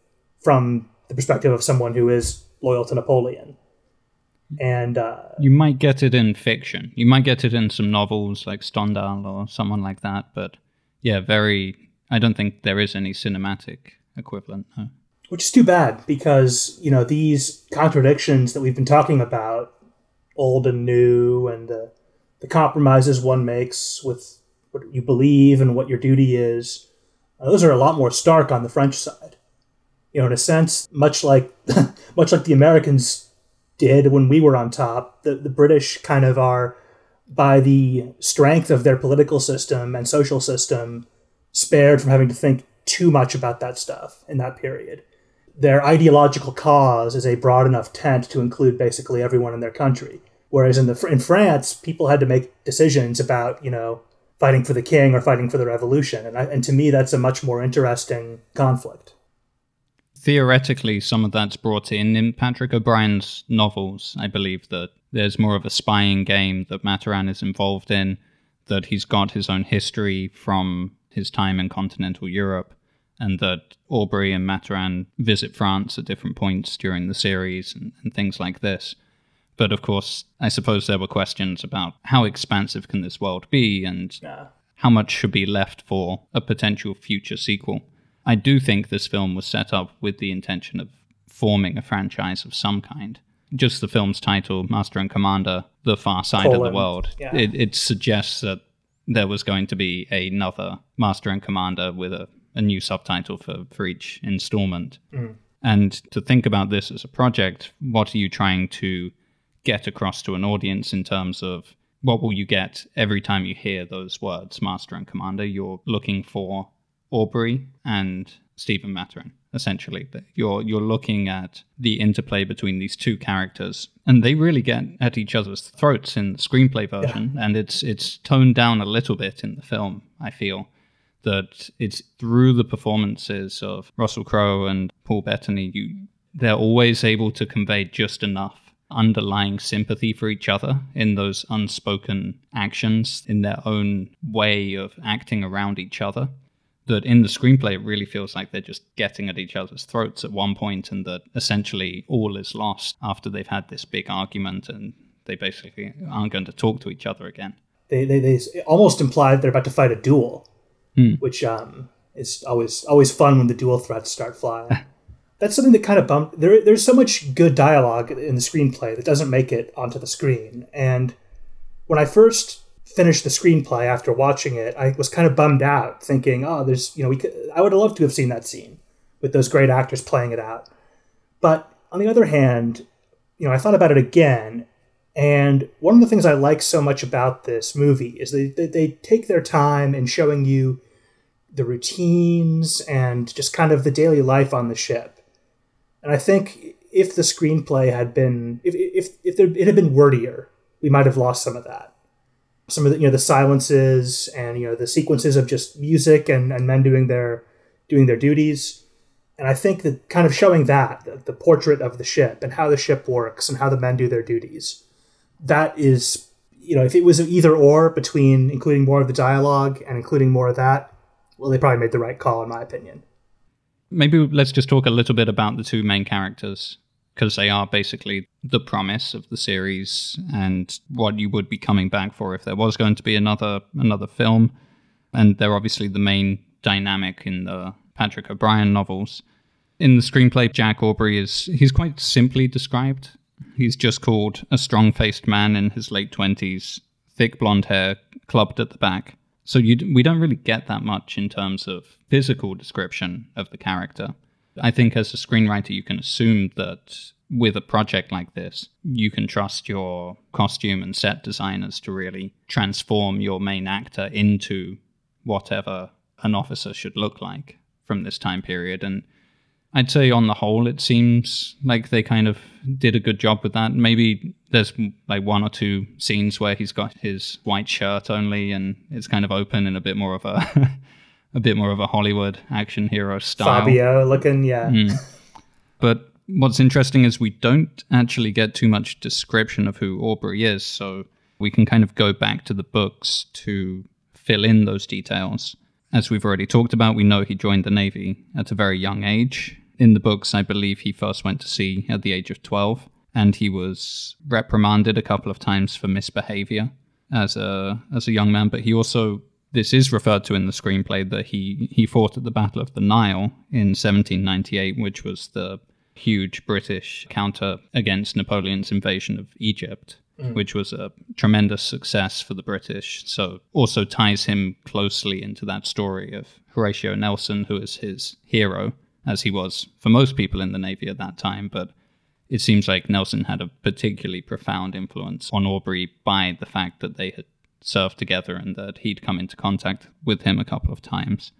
from the perspective of someone who is loyal to Napoleon. And uh, you might get it in fiction. You might get it in some novels like Stendhal or someone like that. But yeah, very. I don't think there is any cinematic equivalent. No which is too bad because you know these contradictions that we've been talking about, old and new, and the the compromises one makes with what you believe and what your duty is, uh, those are a lot more stark on the French side. You know, in a sense, much like much like the Americans did when we were on top, the, the British kind of are by the strength of their political system and social system spared from having to think too much about that stuff in that period their ideological cause is a broad enough tent to include basically everyone in their country. Whereas in the in France, people had to make decisions about you know fighting for the king or fighting for the revolution. And, I, and to me, that's a much more interesting conflict. Theoretically, some of that's brought in in Patrick O'Brian's novels. I believe that there's more of a spying game that Maturin is involved in, that he's got his own history from his time in continental Europe, and that Aubrey and Maturin visit France at different points during the series and, and things like this. But of course, I suppose there were questions about how expansive can this world be and how much should be left for a potential future sequel. I do think this film was set up with the intention of forming a franchise of some kind. Just the film's title, Master and Commander, The Far Side Colon. of the World, yeah. it, it suggests that there was going to be another Master and Commander with a, a new subtitle for, for each installment. Mm. And to think about this as a project, what are you trying to get across to an audience in terms of what will you get every time you hear those words, Master and Commander? You're looking for Aubrey and Stephen Maturin, essentially. You're you're looking at the interplay between these two characters, and they really get at each other's throats in the screenplay version, yeah. and it's it's toned down a little bit in the film. I feel that it's through the performances of Russell Crowe and Paul Bettany, you they're always able to convey just enough underlying sympathy for each other in those unspoken actions, in their own way of acting around each other. That in the screenplay, it really feels like they're just getting at each other's throats at one point, and that essentially all is lost after they've had this big argument and they basically aren't going to talk to each other again. They, they, they almost imply they're about to fight a duel, hmm. which um, is always always fun when the duel threats start flying. that's something that kind of bumped. There, there's so much good dialogue in the screenplay that doesn't make it onto the screen. And when I first finished the screenplay after watching it, I was kind of bummed out, thinking, "Oh, there's, you know, we could, I would have loved to have seen that scene with those great actors playing it out." But on the other hand, you know, I thought about it again, and one of the things I like so much about this movie is they, they, they take their time in showing you the routines and just kind of the daily life on the ship and I think if the screenplay had been, if if if there, it had been wordier, we might have lost some of that. Some of the you know the silences and you know the sequences of just music and, and men doing their doing their duties. And I think that kind of showing that the, the portrait of the ship and how the ship works and how the men do their duties, that is you know if it was either or between including more of the dialogue and including more of that, well, they probably made the right call in my opinion. Maybe let's just talk a little bit about the two main characters because they are basically the promise of the series and what you would be coming back for if there was going to be another another film. And they're obviously the main dynamic in the Patrick O'Brian novels. In the screenplay Jack Aubrey is he's quite simply described. He's just called a strong-faced man in his late 20s thick blonde hair clubbed at the back so you, we don't really get that much in terms of physical description of the character. I think as a screenwriter, you can assume that with a project like this, you can trust your costume and set designers to really transform your main actor into whatever an officer should look like from this time period. And I'd say on the whole, it seems like they kind of did a good job with that. Maybe there's like one or two scenes where he's got his white shirt only, and it's kind of open and a bit more of a a bit more of a Hollywood action hero style. Fabio looking, yeah. Mm. But what's interesting is we don't actually get too much description of who Aubrey is, so we can kind of go back to the books to fill in those details. As we've already talked about, we know he joined the Navy at a very young age in the books, I believe he first went to sea at the age of 12, and he was reprimanded a couple of times for misbehavior as a as a young man. But he also this is referred to in the screenplay that he he fought at the Battle of the Nile in 1798, which was the huge British counter against Napoleon's invasion of Egypt. Mm. Which was a tremendous success for the British. So, also ties him closely into that story of Horatio Nelson, who is his hero as he was for most people in the Navy at that time. But it seems like Nelson had a particularly profound influence on Aubrey by the fact that they had served together and that he'd come into contact with him a couple of times.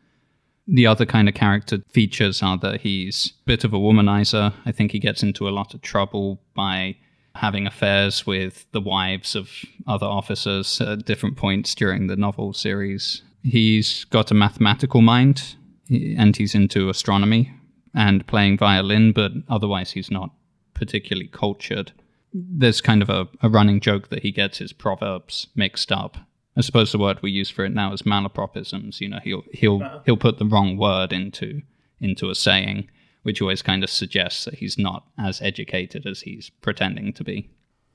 The other kind of character features are that he's a bit of a womanizer. I think he gets into a lot of trouble by having affairs with the wives of other officers at different points during the novel series. He's got a mathematical mind and he's into astronomy and playing violin, but otherwise he's not particularly cultured. There's kind of a, a running joke that he gets his proverbs mixed up. I suppose the word we use for it now is malapropisms. You know, he'll he'll uh-huh. he'll put the wrong word into into a saying, which always kind of suggests that he's not as educated as he's pretending to be.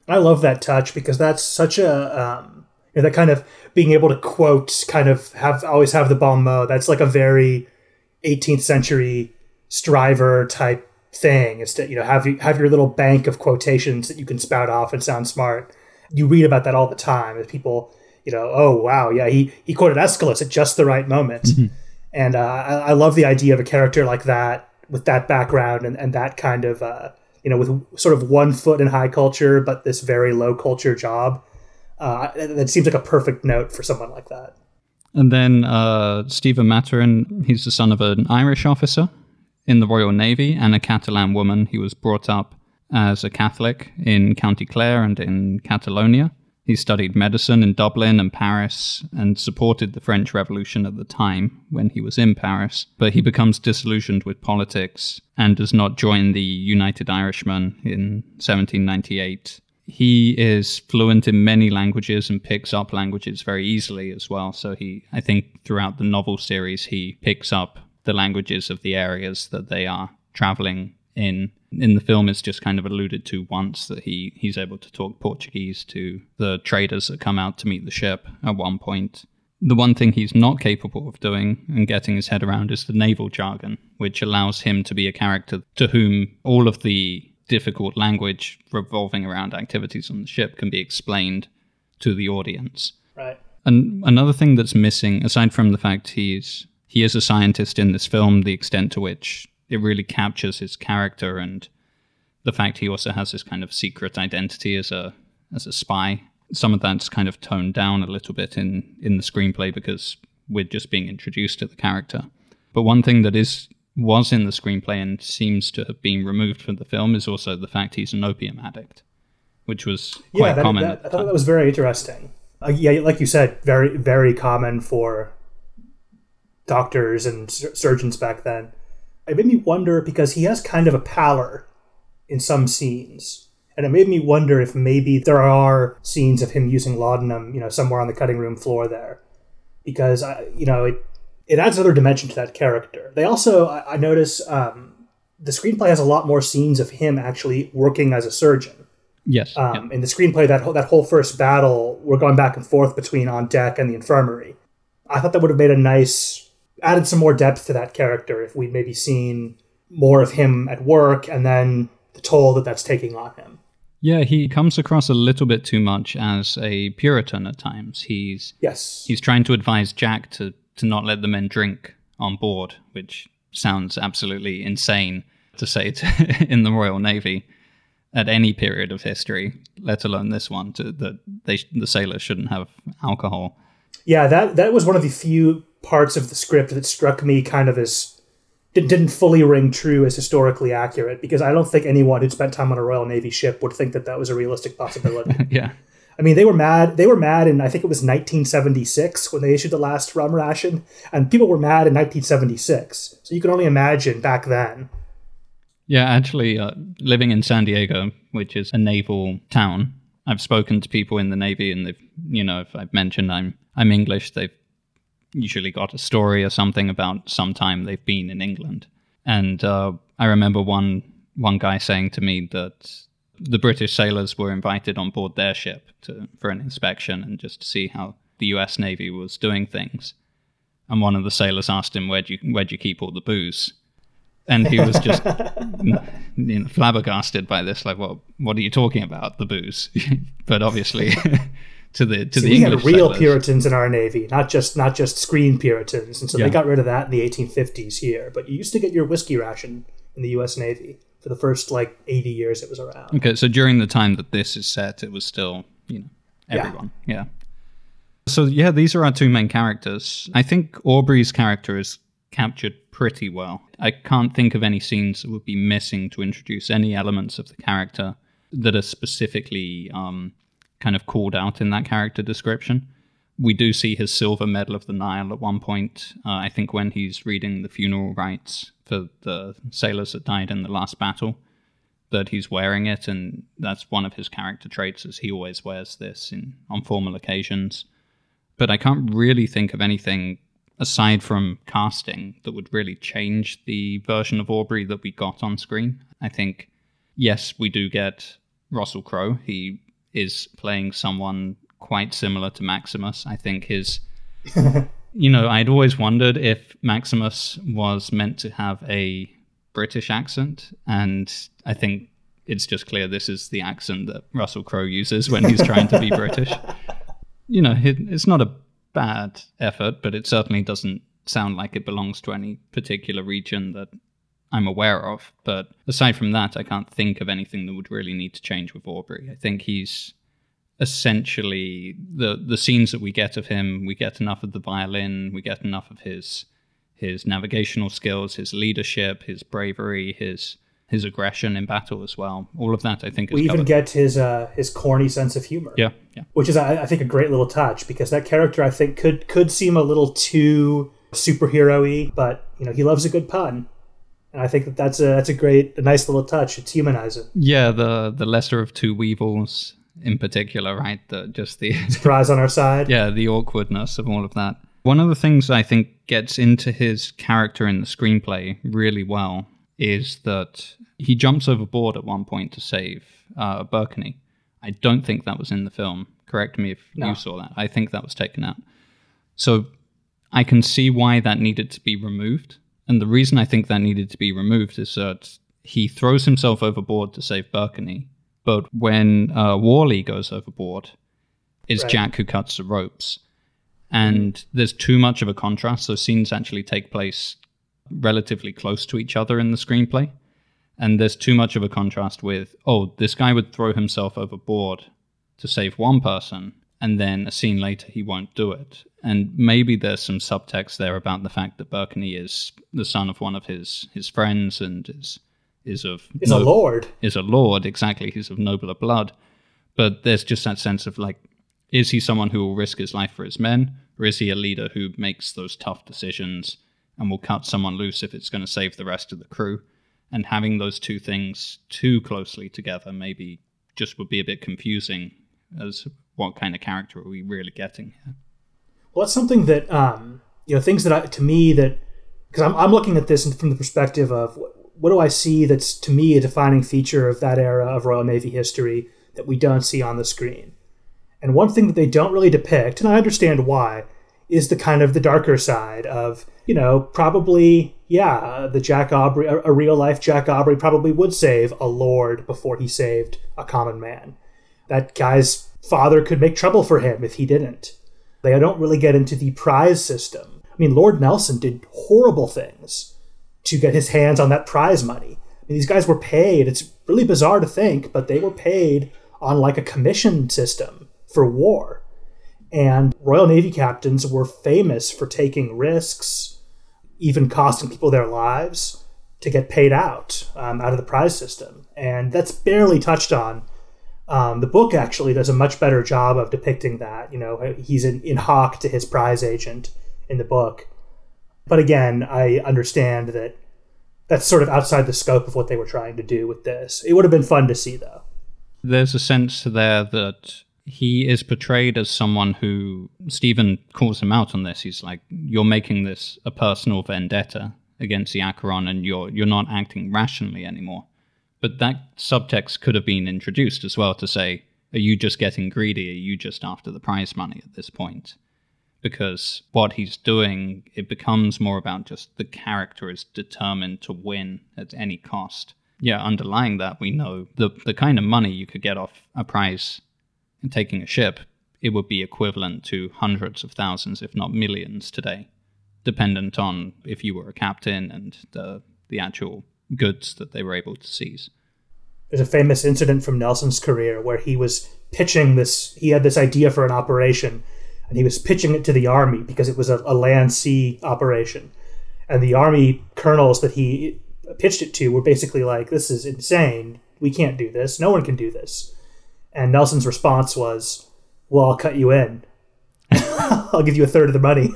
I love that touch because that's such a um, you know, that kind of being able to quote, kind of have always have the bon mot. That's like a very 18th century striver type thing. Is to you know have you have your little bank of quotations that you can spout off and sound smart. You read about that all the time as people you know oh wow yeah he he quoted Aeschylus at just the right moment. Mm-hmm. And uh, I, I love the idea of a character like that with that background and, and that kind of uh, you know with sort of one foot in high culture but this very low culture job uh, that seems like a perfect note for someone like that and then uh, Stephen Maturin, he's the son of an Irish officer in the Royal Navy and a Catalan woman. He was brought up as a Catholic in County Clare and in Catalonia. He studied medicine in Dublin and Paris and supported the French Revolution at the time when he was in Paris. But he becomes disillusioned with politics and does not join the United Irishmen in 1798. He is fluent in many languages and picks up languages very easily as well. So he, I think, throughout the novel series, he picks up the languages of the areas that they are traveling in in the film it's just kind of alluded to once that he he's able to talk Portuguese to the traders that come out to meet the ship at one point. The one thing he's not capable of doing and getting his head around is the naval jargon, which allows him to be a character to whom all of the difficult language revolving around activities on the ship can be explained to the audience. Right. And another thing that's missing, aside from the fact he's he is a scientist in this film, the extent to which it really captures his character and the fact he also has this kind of secret identity as a as a spy. Some of that's kind of toned down a little bit in in the screenplay because we're just being introduced to the character. But one thing that is was in the screenplay and seems to have been removed from the film is also the fact he's an opium addict, which was quite yeah, that, common. That, I thought that was very interesting. Uh, yeah, like you said, very very common for doctors and surgeons back then it made me wonder because he has kind of a pallor in some scenes. And it made me wonder if maybe there are scenes of him using laudanum, you know, somewhere on the cutting room floor there. Because, I, you know, it, it adds another dimension to that character. They also, I, I notice, um, the screenplay has a lot more scenes of him actually working as a surgeon. Yes. Um, yeah. In the screenplay, that whole, that whole first battle, we're going back and forth between on deck and the infirmary. I thought that would have made a nice added some more depth to that character if we'd maybe seen more of him at work and then the toll that that's taking on him. Yeah, he comes across a little bit too much as a Puritan at times. He's yes, he's trying to advise Jack to to not let the men drink on board, which sounds absolutely insane to say to, in the Royal Navy at any period of history, let alone this one. To, that they the sailors shouldn't have alcohol. Yeah, that that was one of the few parts of the script that struck me kind of as didn't fully ring true as historically accurate because I don't think anyone who'd spent time on a Royal Navy ship would think that that was a realistic possibility. yeah. I mean, they were mad. They were mad in I think it was 1976 when they issued the last rum ration, and people were mad in 1976. So you can only imagine back then. Yeah, actually, uh, living in San Diego, which is a naval town, I've spoken to people in the Navy, and they've, you know, if I've mentioned I'm I'm English, they've usually got a story or something about some time they've been in England. And uh, I remember one one guy saying to me that the British sailors were invited on board their ship to, for an inspection and just to see how the U.S. Navy was doing things. And one of the sailors asked him, "Where'd you where'd you keep all the booze?" And he was just you know, flabbergasted by this. Like, well, what are you talking about? The booze? but obviously, to the to the we English had real settlers. Puritans in our navy, not just not just screen Puritans, and so yeah. they got rid of that in the 1850s here. But you used to get your whiskey ration in the U.S. Navy for the first like 80 years it was around. Okay, so during the time that this is set, it was still you know everyone, yeah. yeah. So yeah, these are our two main characters. I think Aubrey's character is captured pretty well. I can't think of any scenes that would be missing to introduce any elements of the character that are specifically um, kind of called out in that character description. We do see his silver medal of the Nile at one point. Uh, I think when he's reading the funeral rites for the sailors that died in the last battle, that he's wearing it, and that's one of his character traits, is he always wears this in on formal occasions. But I can't really think of anything aside from casting that would really change the version of Aubrey that we got on screen. I think, yes, we do get Russell Crowe. He is playing someone quite similar to Maximus. I think his, you know, I'd always wondered if Maximus was meant to have a British accent, and I think it's just clear this is the accent that Russell Crowe uses when he's trying to be British. You know, it's not a bad effort, but it certainly doesn't sound like it belongs to any particular region that I'm aware of. But aside from that, I can't think of anything that would really need to change with Aubrey. I think he's essentially the the scenes that we get of him. We get enough of the violin. We get enough of his his navigational skills, his leadership, his bravery, his his aggression in battle as well. All of that, I think, we even covered. get his uh, his corny sense of humor. Yeah, yeah. Which is, I, I think, a great little touch because that character, I think, could could seem a little too superhero-y, but you know, he loves a good pun, and I think that that's a that's a great, a nice little touch. It's humanizing. Yeah, the the lesser of two weevils in particular, right? The just the surprise on our side. Yeah, the awkwardness of all of that. One of the things I think gets into his character in the screenplay really well is that he jumps overboard at one point to save uh. I don't think that was in the film. Correct me if no. you saw that. I think that was taken out. So I can see why that needed to be removed. And the reason I think that needed to be removed is that he throws himself overboard to save Blakeney. But when uh, Warley goes overboard, it's right. Jack who cuts the ropes. And mm-hmm. there's too much of a contrast. So scenes actually take place relatively close to each other in the screenplay. And there's too much of a contrast with, oh, this guy would throw himself overboard to save one person, and then a scene later he won't do it. And maybe there's some subtext there about the fact that Blakeney is the son of one of his his friends and is is of is no- a lord. Is a lord, exactly. He's of nobler blood. But there's just that sense of like, is he someone who will risk his life for his men, or is he a leader who makes those tough decisions and will cut someone loose if it's going to save the rest of the crew? and having those two things too closely together maybe just would be a bit confusing as what kind of character are we really getting here well that's something that um, you know things that I, to me that because I'm, I'm looking at this from the perspective of what, do i see that's to me a defining feature of that era of royal navy history that we don't see on the screen and one thing that they don't really depict and i understand why is the kind of the darker side of you know probably yeah uh, the Jack Aubrey a, a real life Jack Aubrey probably would save a lord before he saved a common man. That guy's father could make trouble for him if he didn't. They don't really get into the prize system. I mean, Lord Nelson did horrible things to get his hands on that prize money. I mean, these guys were paid. It's really bizarre to think, but they were paid on like a commission system for war. And Royal Navy captains were famous for taking risks, even costing people their lives to get paid out um, out of the prize system. And that's barely touched on. Um, the book actually does a much better job of depicting that. You know, he's in, in hock to his prize agent in the book. But again, I understand that that's sort of outside the scope of what they were trying to do with this. It would have been fun to see, though. There's a sense there that he is portrayed as someone who Stephen calls him out on this. He's like, "You're making this a personal vendetta against the Acheron, and you're you're not acting rationally anymore." But that subtext could have been introduced as well to say, "Are you just getting greedy? Are you just after the prize money at this point?" Because what he's doing, it becomes more about just the character is determined to win at any cost. Yeah, underlying that, we know the the kind of money you could get off a prize and taking a ship, it would be equivalent to hundreds of thousands, if not millions, today, dependent on if you were a captain and the, the actual goods that they were able to seize. There's a famous incident from Nelson's career where he was pitching this, he had this idea for an operation, and he was pitching it to the army because it was a, a land sea operation. And the army colonels that he pitched it to were basically like, this is insane. we can't do this. No one can do this. And Nelson's response was, "Well, I'll cut you in. I'll give you a third of the money."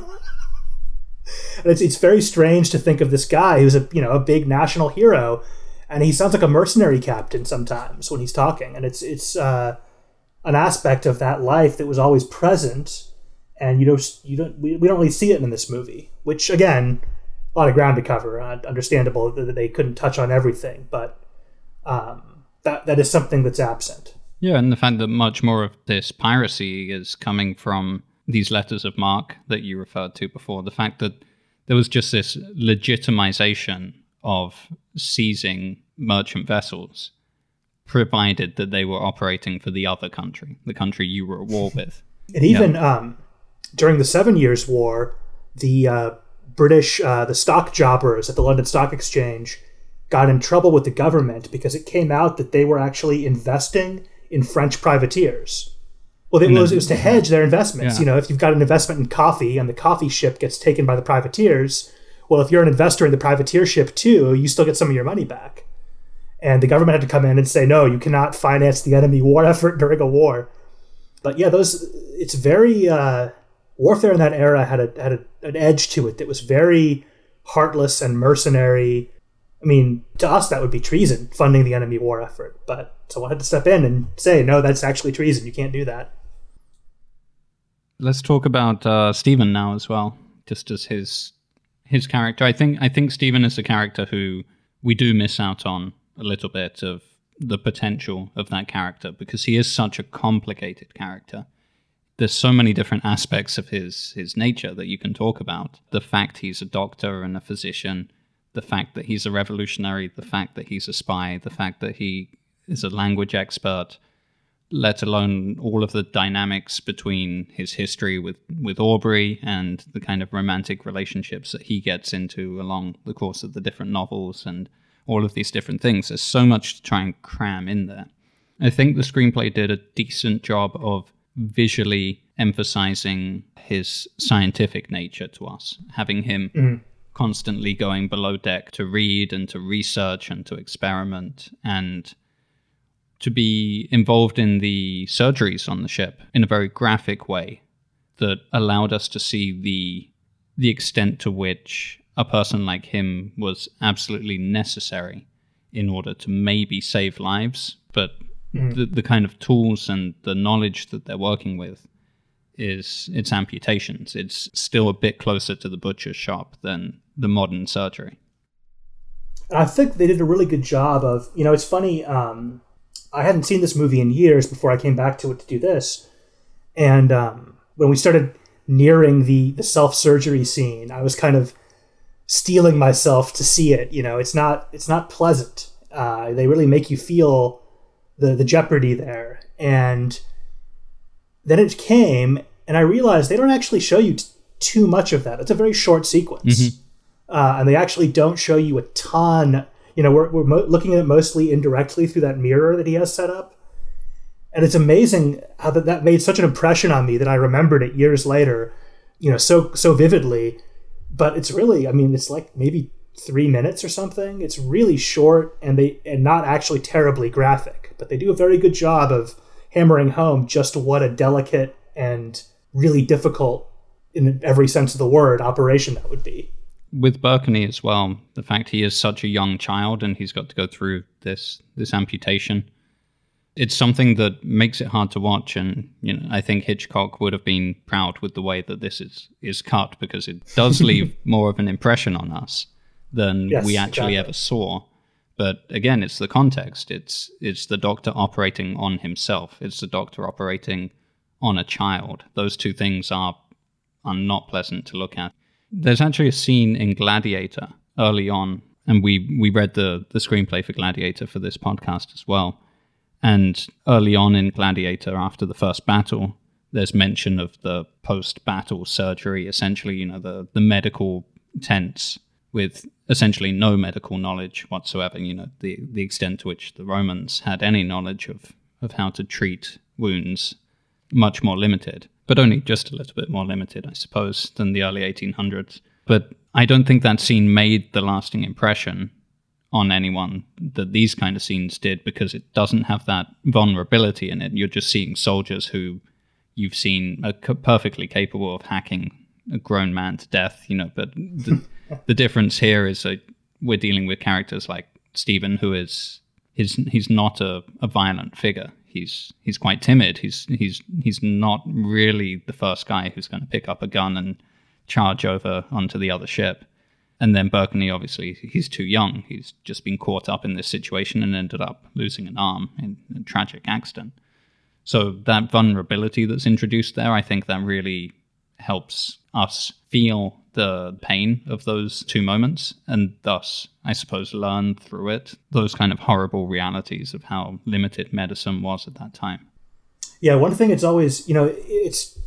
and it's it's very strange to think of this guy who's a you know a big national hero, and he sounds like a mercenary captain sometimes when he's talking, and it's it's uh, an aspect of that life that was always present, and you don't you don't we, we don't really see it in this movie, which again a lot of ground to cover. Uh, understandable that they couldn't touch on everything, but um, that that is something that's absent. Yeah, and the fact that much more of this piracy is coming from these letters of marque that you referred to before. The fact that there was just this legitimization of seizing merchant vessels, provided that they were operating for the other country, the country you were at war with. And even yeah. um, during the Seven Years' War, the uh, British, uh, the stock jobbers at the London Stock Exchange got in trouble with the government because it came out that they were actually investing in French privateers. Well, it was, it was to hedge their investments. Yeah. You know, if you've got an investment in coffee and the coffee ship gets taken by the privateers, well, if you're an investor in the privateer ship too, you still get some of your money back. And the government had to come in and say, no, you cannot finance the enemy war effort during a war. But yeah, those it's very uh, warfare in that era had a had a, an edge to it that was very heartless and mercenary. I mean, to us that would be treason, funding the enemy war effort. But someone had to step in and say, no, that's actually treason. You can't do that. Let's talk about uh, Stephen now as well, just as his his character. I think I think Stephen is a character who we do miss out on a little bit of the potential of that character because he is such a complicated character there's so many different aspects of his his nature that you can talk about. The fact he's a doctor and a physician, the fact that he's a revolutionary, the fact that he's a spy, the fact that he is a language expert, let alone all of the dynamics between his history with, with Aubrey and the kind of romantic relationships that he gets into along the course of the different novels and all of these different things. There's so much to try and cram in there. I think the screenplay did a decent job of visually emphasizing his scientific nature to us, having him mm. constantly going below deck to read and to research and to experiment and to be involved in the surgeries on the ship in a very graphic way that allowed us to see the the extent to which a person like him was absolutely necessary in order to maybe save lives, but mm. the, the kind of tools and the knowledge that they're working with is it's amputations. It's still a bit closer to the butcher's shop than the modern surgery. And I think they did a really good job of, you know, it's funny. Um, I hadn't seen this movie in years before I came back to it to do this, and um, when we started nearing the the self surgery scene, I was kind of steeling myself to see it. You know, it's not it's not pleasant. Uh, they really make you feel the the jeopardy there. And then it came, and I realized they don't actually show you t- too much of that. It's a very short sequence, mm-hmm. uh, and they actually don't show you a ton. You know, we're we're mo- looking at it mostly indirectly through that mirror that he has set up. And it's amazing how that, that made such an impression on me that I remembered it years later, you know, so so vividly. But it's really, I mean, it's like maybe three minutes or something. It's really short and they and not actually terribly graphic, but they do a very good job of hammering home just what a delicate and really difficult in every sense of the word operation that would be. With Blakeney as well, the fact he is such a young child and he's got to go through this this amputation. It's something that makes it hard to watch, and you know I think Hitchcock would have been proud with the way that this is is cut because it does leave more of an impression on us than yes, we actually exactly. ever saw. But again, it's the context. It's it's the doctor operating on himself. It's the doctor operating on a child. Those two things are are not pleasant to look at. There's actually a scene in Gladiator early on, and we we read the the screenplay for Gladiator for this podcast as well. And early on in Gladiator, after the first battle, there's mention of the post-battle surgery, essentially, you know, the the medical tents with essentially no medical knowledge whatsoever. You know, the the extent to which the Romans had any knowledge of of how to treat wounds, much more limited, but only just a little bit more limited, I suppose, than the early 1800s. But I don't think that scene made the lasting impression on anyone that these kind of scenes did because it doesn't have that vulnerability in it. You're just seeing soldiers who you've seen are perfectly capable of hacking a grown man to death, you know. But the, the difference here is that we're dealing with characters like Stephen, who is he's he's not a, a violent figure. He's he's quite timid. He's he's he's not really the first guy who's going to pick up a gun and charge over onto the other ship. And then Blakeney, obviously, he's too young. He's just been caught up in this situation and ended up losing an arm in a tragic accident. So that vulnerability that's introduced there, I think that really helps us feel the pain of those two moments and thus, I suppose, learn through it those kind of horrible realities of how limited medicine was at that time. Yeah, one thing it's always, you know, it's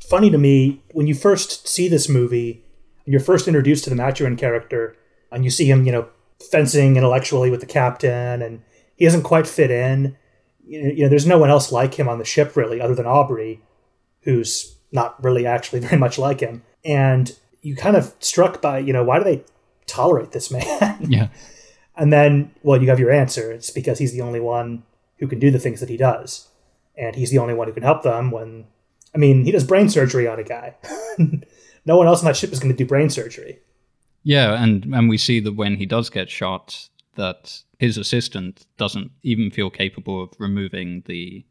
funny to me when you first see this movie and you're first introduced to the Maturin character and you see him, you know, fencing intellectually with the captain and he doesn't quite fit in. You know, there's no one else like him on the ship really other than Aubrey, who's not really actually very much like him. And you kind of struck by, you know, why do they tolerate this man? Yeah. and then, well, you have your answer. It's because he's the only one who can do the things that he does. And he's the only one who can help them when, I mean, he does brain surgery on a guy. no one else on that ship is going to do brain surgery. Yeah, and and we see that when he does get shot, that his assistant doesn't even feel capable of removing the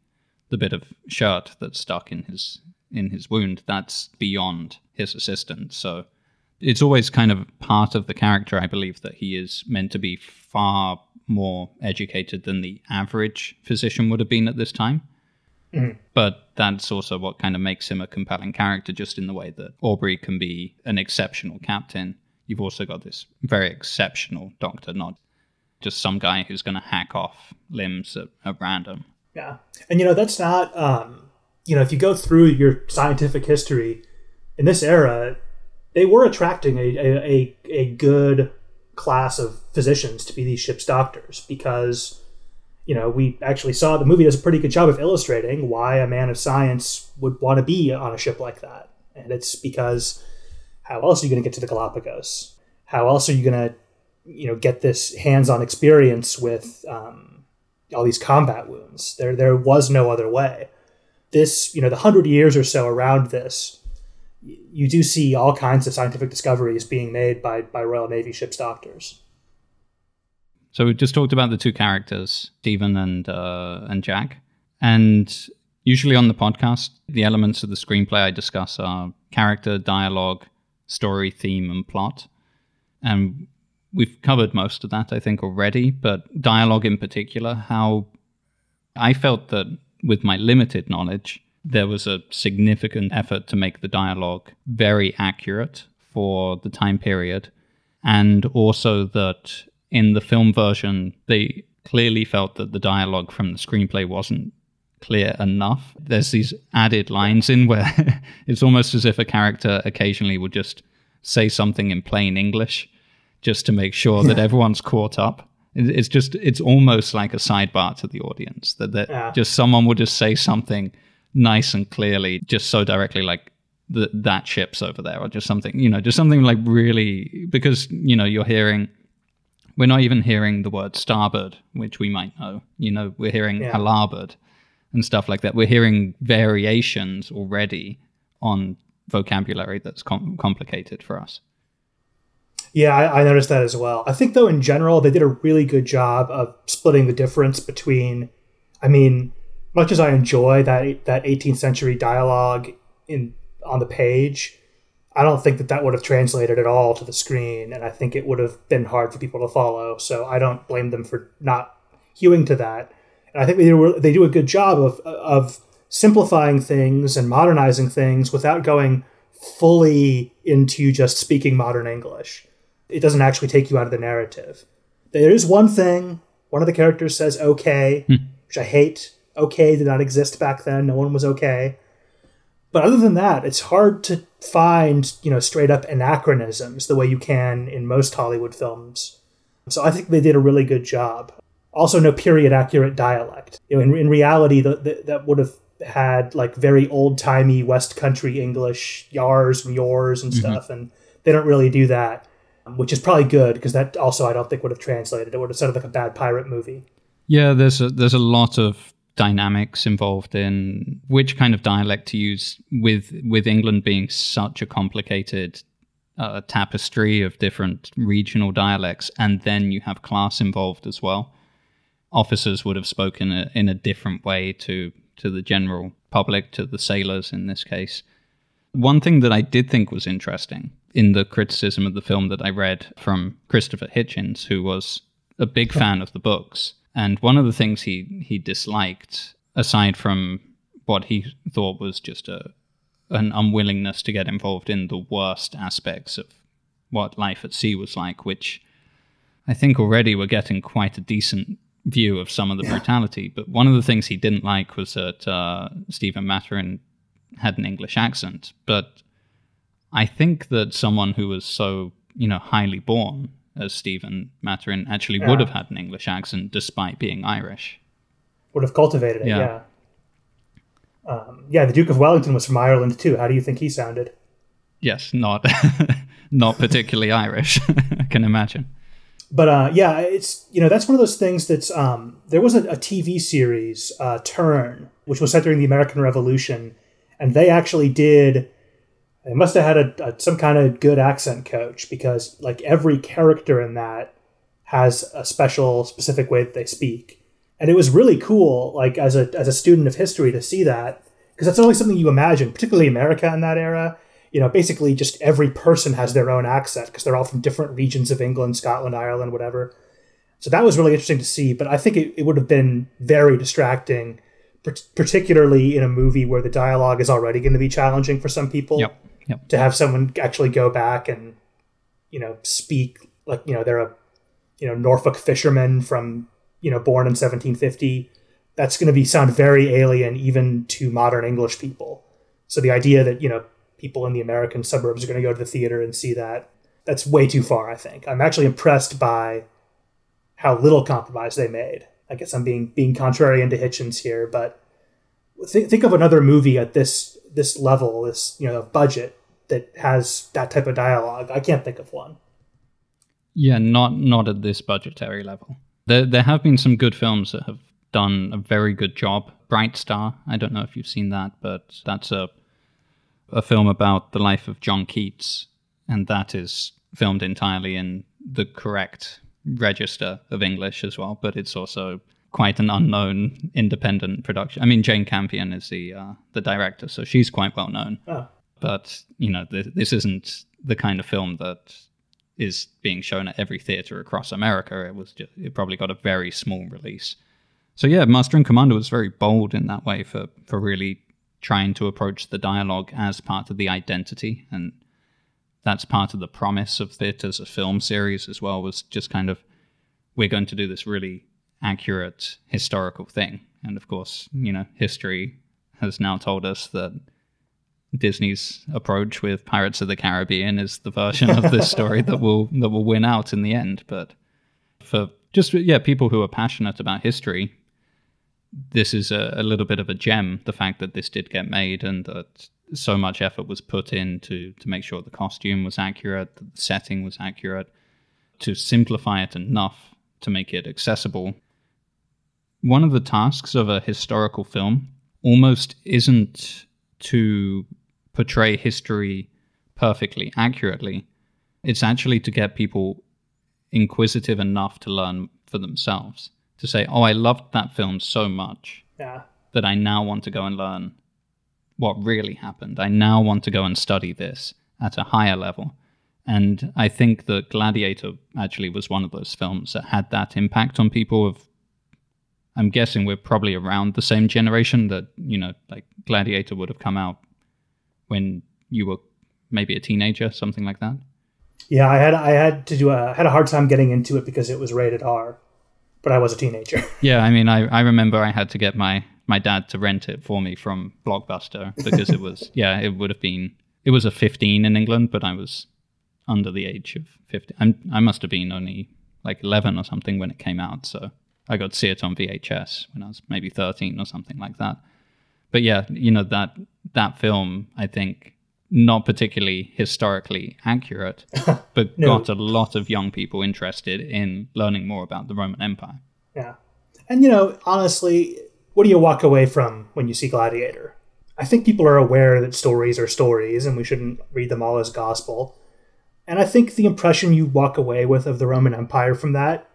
the bit of shirt that's stuck in his in his wound. That's beyond his assistance. So it's always kind of part of the character, I believe, that he is meant to be far more educated than the average physician would have been at this time. Mm. But that's also what kind of makes him a compelling character, just in the way that Aubrey can be an exceptional captain. You've also got this very exceptional doctor, not just some guy who's going to hack off limbs at, at, random. Yeah. And, you know, that's not, um, you know, if you go through your scientific history, in this era, they were attracting a, a, a good class of physicians to be these ship's doctors because you know we actually saw the movie does a pretty good job of illustrating why a man of science would want to be on a ship like that. And it's because how else are you going to get to the galapagos? How else are you going to you know get this hands-on experience with um, all these combat wounds? There there was no other way this you know the hundred years or so around this you do see all kinds of scientific discoveries being made by, by Royal Navy ships doctors. So we just talked about the two characters, Stephen and uh, and Jack, and usually on the podcast, the elements of the screenplay I discuss are character, dialogue, story, theme, and plot. And we've covered most of that, I think, already. But dialogue in particular, how I felt that with my limited knowledge, there was a significant effort to make the dialogue very accurate for the time period. And also that in the film version, they clearly felt that the dialogue from the screenplay wasn't clear enough. There's these added lines in where it's almost as if a character occasionally would just say something in plain English just to make sure that everyone's caught up. It's just, it's almost like a sidebar to the audience that, that yeah. just someone would just say something nice and clearly, just so directly, like that that ship's over there, or just something, you know, just something like really because you know you're hearing. We're not even hearing the word starboard, which we might know. You know, we're hearing yeah. larboard and stuff like that. We're hearing variations already on vocabulary that's com- complicated for us. Yeah, I, I, noticed that as well. I think, though, in general, they did a really good job of splitting the difference between. I mean, much as I enjoy that that 18th century dialogue in on the page, I don't think that that would have translated at all to the screen, and I think it would have been hard for people to follow. So I don't blame them for not hewing to that. And I think they do, they do a good job of of simplifying things and modernizing things without going fully into just speaking modern English. It doesn't actually take you out of the narrative. There is one thing. One of the characters says "okay," hmm. which I hate okay did not exist back then. No one was okay. But other than that, it's hard to find, you know, straight up anachronisms the way you can in most Hollywood films. So I think they did a really good job. Also, no period accurate dialect. You know, in, in reality, the, the, that would have had like very old timey West Country English, yars and yours and mm-hmm. stuff, and they don't really do that. Which is probably good because that also I don't think would have translated. It would have sounded like a bad pirate movie. Yeah, there's a, there's a lot of dynamics involved in which kind of dialect to use with with England being such a complicated uh, tapestry of different regional dialects, and then you have class involved as well. Officers would have spoken a, in a different way to to the general public, to the sailors in this case. One thing that I did think was interesting in the criticism of the film that I read from Christopher Hitchens, who was a big fan of the books, and one of the things he he disliked, aside from what he thought was just a an unwillingness to get involved in the worst aspects of what life at sea was like, which I think already we're getting quite a decent view of some of the yeah. brutality. But one of the things he didn't like was that uh, Stephen Maturin had an English accent. But I think that someone who was so, you know, highly born as Stephen Maturin actually yeah. would have had an English accent despite being Irish. Would have cultivated it, yeah. Yeah. Um, yeah, the Duke of Wellington was from Ireland too. How do you think he sounded? Yes, not not particularly Irish. I can imagine. But uh, yeah, it's you know that's one of those things that's um, there was a, a TV series uh, Turn which was set during the American Revolution, and they actually did they must have had a, a, some kind of good accent coach because like every character in that has a special specific way that they speak. And it was really cool like as a as a student of history to see that because that's only something you imagine particularly america in that era. You know basically just every person has their own accent because they're all from different regions of england scotland ireland whatever. So that was really interesting to see but i think it, it would have been very distracting particularly in a movie where the dialogue is already going to be challenging for some people yep Yep. To have someone actually go back and, you know, speak like, you know, they're a, you know, Norfolk fisherman from, you know, born in 1750. That's going to be sound very alien even to modern English people. So the idea that, you know, people in the American suburbs are going to go to the theater and see that, that's way too far, I think. I'm actually impressed by how little compromise they made. I guess I'm being being contrarian to Hitchens here, but th- think of another movie at this this level, this you know budget that has that type of dialogue. I can't think of one. Yeah, not not at this budgetary level. There there have been some good films that have done a very good job. Bright Star, I don't know if you've seen that, but that's a a film about the life of John Keats, and that is filmed entirely in the correct register of English as well. But it's also quite an unknown independent production. I mean, Jane Campion is the uh, the director, so she's quite well known. Oh. But you know, th- this isn't the kind of film that is being shown at every theater across America. It was just, it probably got a very small release. So yeah, Master and Commander was very bold in that way for for really trying to approach the dialogue as part of the identity and that's part of the promise of it as a film series as well was just kind of we're going to do this really accurate historical thing. And of course, you know, history has now told us that Disney's approach with Pirates of the Caribbean is the version of this story that will that will win out in the end. But for just yeah, people who are passionate about history, this is a, a little bit of a gem. The fact that this did get made and that so much effort was put in to to make sure the costume was accurate, the setting was accurate, to simplify it enough to make it accessible one of the tasks of a historical film almost isn't to portray history perfectly, accurately. It's actually to get people inquisitive enough to learn for themselves. To say, oh, I loved that film so much yeah. that I now want to go and learn what really happened. I now want to go and study this at a higher level. And I think that Gladiator actually was one of those films that had that impact on people of I'm guessing we're probably around the same generation that, you know, like Gladiator would have come out when you were maybe a teenager, something like that. Yeah, I had I had to do a had a hard time getting into it because it was rated R, but I was a teenager. yeah, I mean, I, I remember I had to get my my dad to rent it for me from Blockbuster because it was yeah, it would have been it was a 15 in England, but I was under the age of 15 I'm, I must have been only like 11 or something when it came out, so I got to see it on VHS when I was maybe 13 or something like that. But yeah, you know that that film I think not particularly historically accurate, but No. got a lot of young people interested in learning more about the Roman Empire. Yeah. And, you know, honestly, what do you walk away from when you see Gladiator? I think people are aware that stories are stories and we shouldn't read them all as gospel. And I think the impression you walk away with of the Roman Empire from that,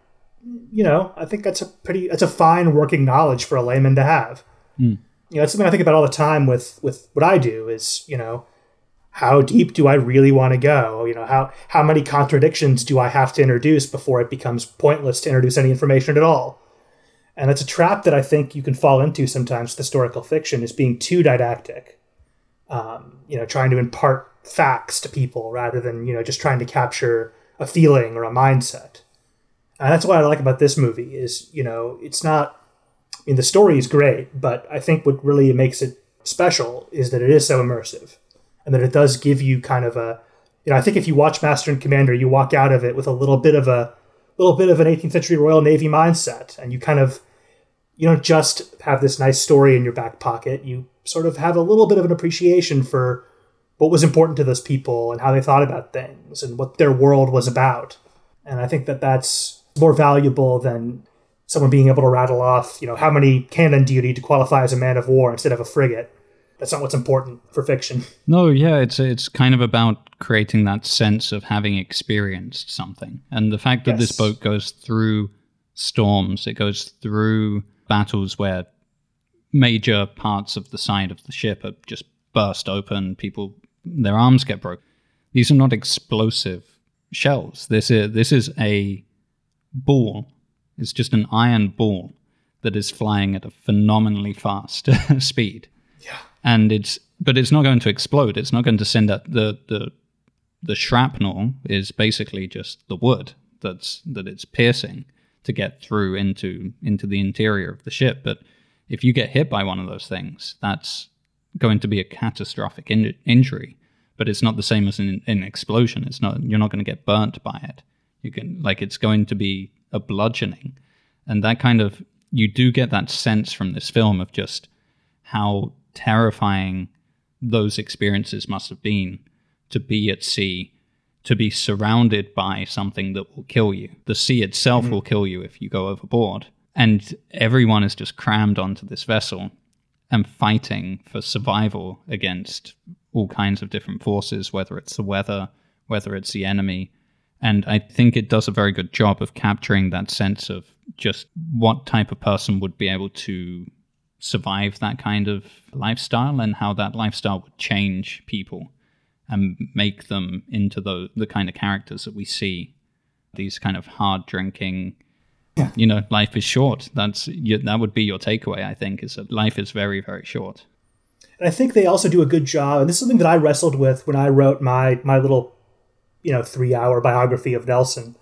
you know, I think that's a pretty, that's a fine working knowledge for a layman to have. Hmm. You know, it's something I think about all the time with, with what I do is, you know, how deep do I really want to go? You know, how, how many contradictions do I have to introduce before it becomes pointless to introduce any information at all? And it's a trap that I think you can fall into sometimes with historical fiction is being too didactic. Um, you know, trying to impart facts to people rather than, you know, just trying to capture a feeling or a mindset. And that's what I like about this movie is, you know, it's not I mean the story is great, but I think what really makes it special is that it is so immersive and that it does give you kind of a you know, I think if you watch Master and Commander, you walk out of it with a little bit of a little bit of an 18th century Royal Navy mindset, and you kind of you don't just have this nice story in your back pocket. You sort of have a little bit of an appreciation for what was important to those people and how they thought about things and what their world was about. And I think that that's more valuable than someone being able to rattle off, you know, how many cannon do you need to qualify as a man of war instead of a frigate. That's not what's important for fiction. No, yeah, it's it's kind of about creating that sense of having experienced something, and the fact that this boat goes through storms, it goes through battles where major parts of the side of the ship are just burst open, people their arms get broken. These are not explosive shells. This is this is a ball. It's just an iron ball that is flying at a phenomenally fast speed and it's but it's not going to explode. It's not going to send out the the the shrapnel is basically just the wood that's that it's piercing to get through into into the interior of the ship. But if you get hit by one of those things, that's going to be a catastrophic in- injury. But it's not the same as an, an explosion. It's not you're not going to get burnt by it. You can like it's going to be a bludgeoning, and that kind of you do get that sense from this film of just how terrifying those experiences must have been to be at sea, to be surrounded by something that will kill you. The sea itself mm-hmm. will kill you if you go overboard. And everyone is just crammed onto this vessel and fighting for survival against all kinds of different forces, whether it's the weather, whether it's the enemy. And I think it does a very good job of capturing that sense of just what type of person would be able to survive that kind of lifestyle and how that lifestyle would change people and make them into the, the kind of characters that we see. These kind of hard drinking, yeah. you know, life is short. That's that would be your takeaway. I think is that life is very very short. And I think they also do a good job. And this is something that I wrestled with when I wrote my my little, you know, three hour biography of Nelson.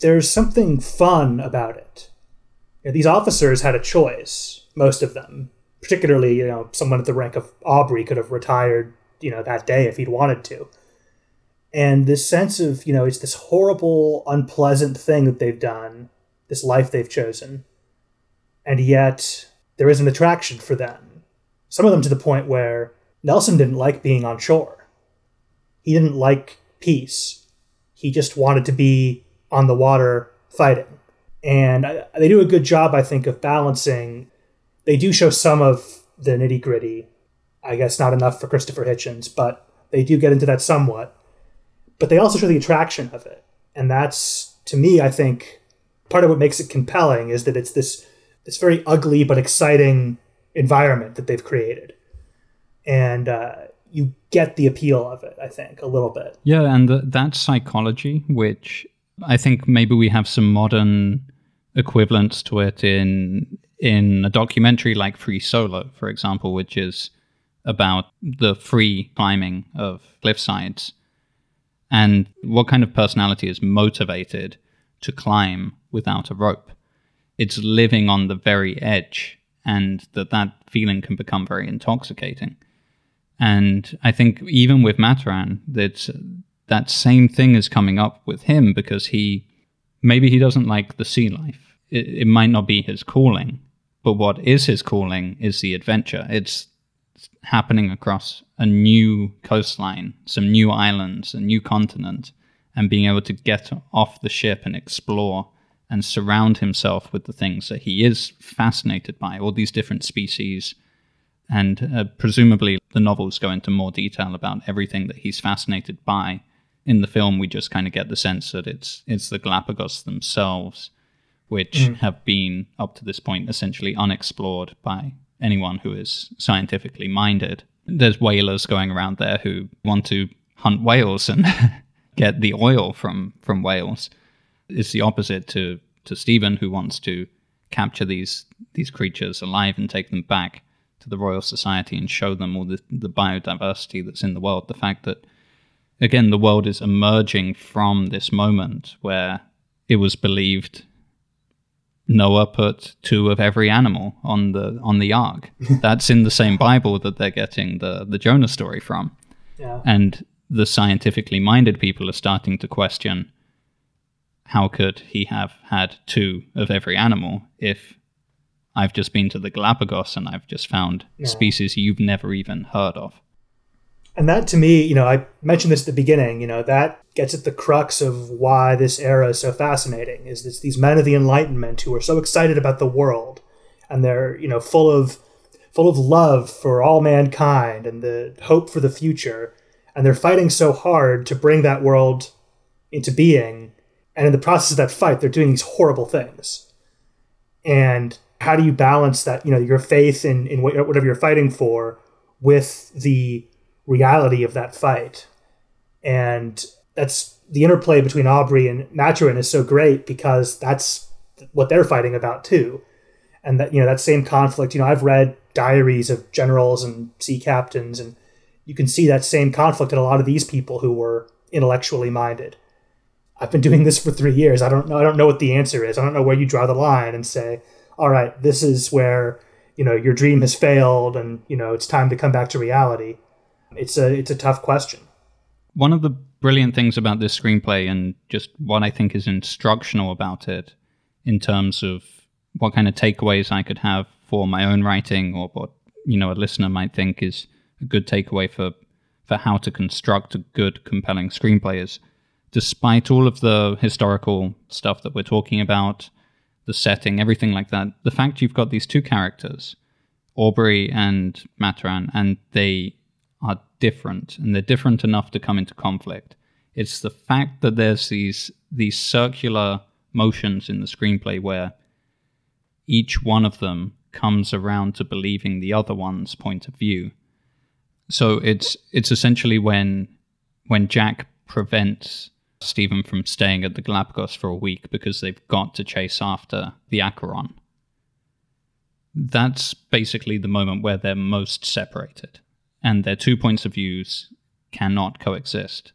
There's something fun about it. You know, these officers had a choice, most of them. Particularly, you know, someone at the rank of Aubrey could have retired, you know, that day if he'd wanted to. And this sense of, you know, it's this horrible, unpleasant thing that they've done, this life they've chosen. And yet, there is an attraction for them some of them to the point where Nelson didn't like being on shore. He didn't like peace. He just wanted to be on the water fighting. And they do a good job, I think, of balancing. They do show some of the nitty gritty. I guess not enough for Christopher Hitchens, but they do get into that somewhat. But they also show the attraction of it. And that's, to me, I think, part of what makes it compelling is that it's this, this very ugly but exciting environment that they've created. And uh, you get the appeal of it, I think, a little bit. Yeah, and th that psychology, which I think maybe we have some modern equivalents to it in in a documentary like Free Solo, for example, which is about the free climbing of cliff sides and what kind of personality is motivated to climb without a rope. It's living on the very edge, and that that feeling can become very intoxicating. And I think even with Maturin, that that same thing is coming up with him because he maybe he doesn't like the sea life. It, it might not be his calling, but what is his calling is the adventure. It's happening across a new coastline, some new islands, a new continent, and being able to get off the ship and explore and surround himself with the things that he is fascinated by, all these different species. And uh, presumably, the novels go into more detail about everything that he's fascinated by. In the film, we just kind of get the sense that it's it's the Galapagos themselves, which mm. have been up to this point essentially unexplored by anyone who is scientifically minded. There's whalers going around there who want to hunt whales and get the oil from from whales. It's the opposite to to Stephen, who wants to capture these these creatures alive and take them back to the Royal Society and show them all the, the biodiversity that's in the world. The fact that again the world is emerging from this moment where it was believed Noah put two of every animal on the on the ark. That's in the same Bible that they're getting the the Jonah story from. Yeah. And the scientifically minded people are starting to question how could he have had two of every animal if I've just been to the Galapagos and I've just found yeah. species you've never even heard of. And that to me, you know, I mentioned this at the beginning, you know, that gets at the crux of why this era is so fascinating is these men of the enlightenment who are so excited about the world and they're, you know, full of full of love for all mankind and the hope for the future. And they're fighting so hard to bring that world into being. And in the process of that fight they're doing these horrible things. And how do you balance that you know your faith in, in whatever you're fighting for with the reality of that fight. And that's the interplay between Aubrey and Maturin is so great because that's what they're fighting about too. And that, you know, that same conflict, you know, I've read diaries of generals and sea captains, and you can see that same conflict in a lot of these people who were intellectually minded. I've been doing this for three years. I don't know. I don't know what the answer is. I don't know where you draw the line and say, all right, this is where you know your dream has failed, and you know it's time to come back to reality it's a it's a tough question. One of the brilliant things about this screenplay and just what I think is instructional about it in terms of what kind of takeaways I could have for my own writing or what you know a listener might think is a good takeaway for for how to construct a good compelling screenplay is despite all of the historical stuff that we're talking about the setting everything like that the fact you've got these two characters Aubrey and Maturin and they different and they're different enough to come into conflict. It's the fact that there's these these circular motions in the screenplay where each one of them comes around to believing the other one's point of view. So it's it's essentially when when Jack prevents Stephen from staying at the Galapagos for a week because they've got to chase after the Acheron. That's basically the moment where they're most separated and their two points of views cannot coexist.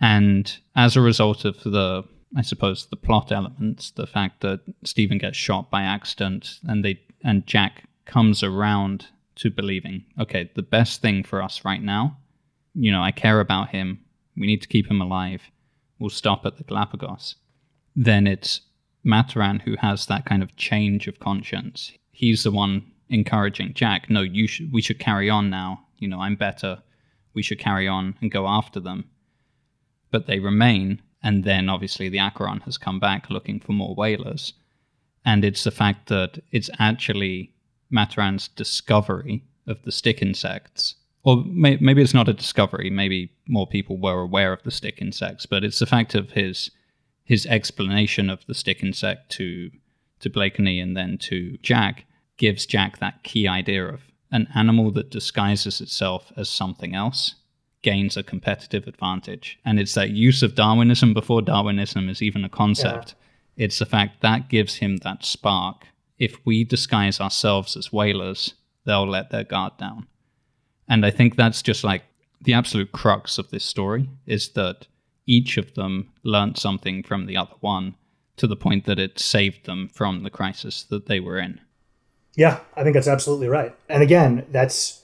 And as a result of the, I suppose, the plot elements, the fact that Stephen gets shot by accident and they and Jack comes around to believing, okay, the best thing for us right now, you know, I care about him. We need to keep him alive. We'll stop at the Galapagos. Then it's Maturin who has that kind of change of conscience. He's the one encouraging Jack, no, you should we should carry on now you know, I'm better, we should carry on and go after them. But they remain, and then obviously the Acheron has come back looking for more whalers. And it's the fact that it's actually Maturin's discovery of the stick insects. Or may, maybe it's not a discovery, maybe more people were aware of the stick insects, but it's the fact of his his explanation of the stick insect to to Blakeney and then to Jack gives Jack that key idea of an animal that disguises itself as something else gains a competitive advantage. And it's that use of Darwinism before Darwinism is even a concept. Yeah. It's the fact that gives him that spark. If we disguise ourselves as whalers, they'll let their guard down. And I think that's just like the absolute crux of this story is that each of them learned something from the other one to the point that it saved them from the crisis that they were in. Yeah, I think that's absolutely right. And again, that's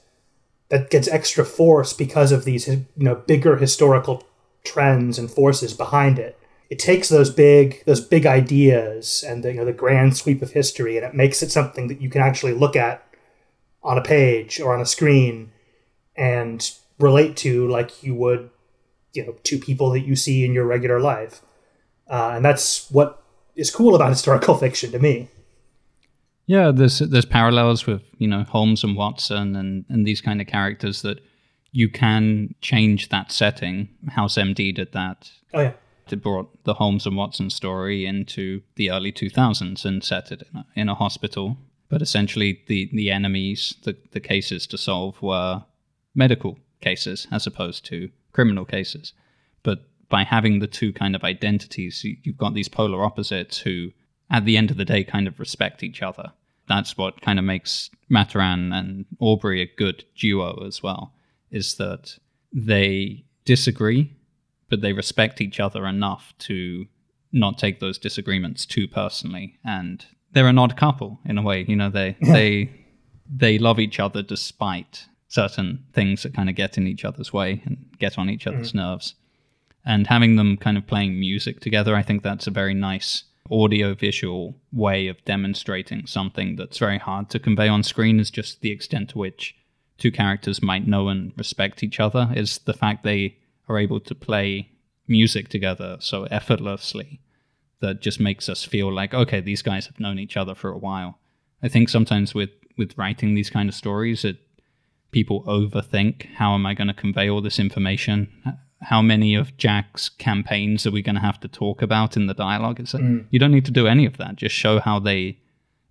that gets extra force because of these you know bigger historical trends and forces behind it. It takes those big those big ideas and the, you know the grand sweep of history and it makes it something that you can actually look at on a page or on a screen and relate to like you would, you know, two people that you see in your regular life. Uh, and that's what is cool about historical fiction to me. Yeah, there's there's parallels with you know Holmes and Watson and and these kind of characters that you can change that setting. House MD did that. Oh yeah. It brought the Holmes and Watson story into the early 2000s and set it in a, in a hospital. But essentially, the the enemies, the the cases to solve were medical cases as opposed to criminal cases. But by having the two kind of identities, you've got these polar opposites who, at the end of the day, kind of respect each other. That's what kind of makes Maturin and Aubrey a good duo as well, is that they disagree, but they respect each other enough to not take those disagreements too personally. And they're an odd couple in a way. You know, they they they love each other despite certain things that kind of get in each other's way and get on each other's mm. nerves and having them kind of playing music together, I think that's a very nice audio visual way of demonstrating something that's very hard to convey on screen is just the extent to which two characters might know and respect each other is the fact they are able to play music together so effortlessly that just makes us feel like okay these guys have known each other for a while. I think sometimes with with writing these kind of stories it people overthink how am i going to convey all this information how many of Jack's campaigns are we going to have to talk about in the dialogue? It's like, mm. you don't need to do any of that. Just show how they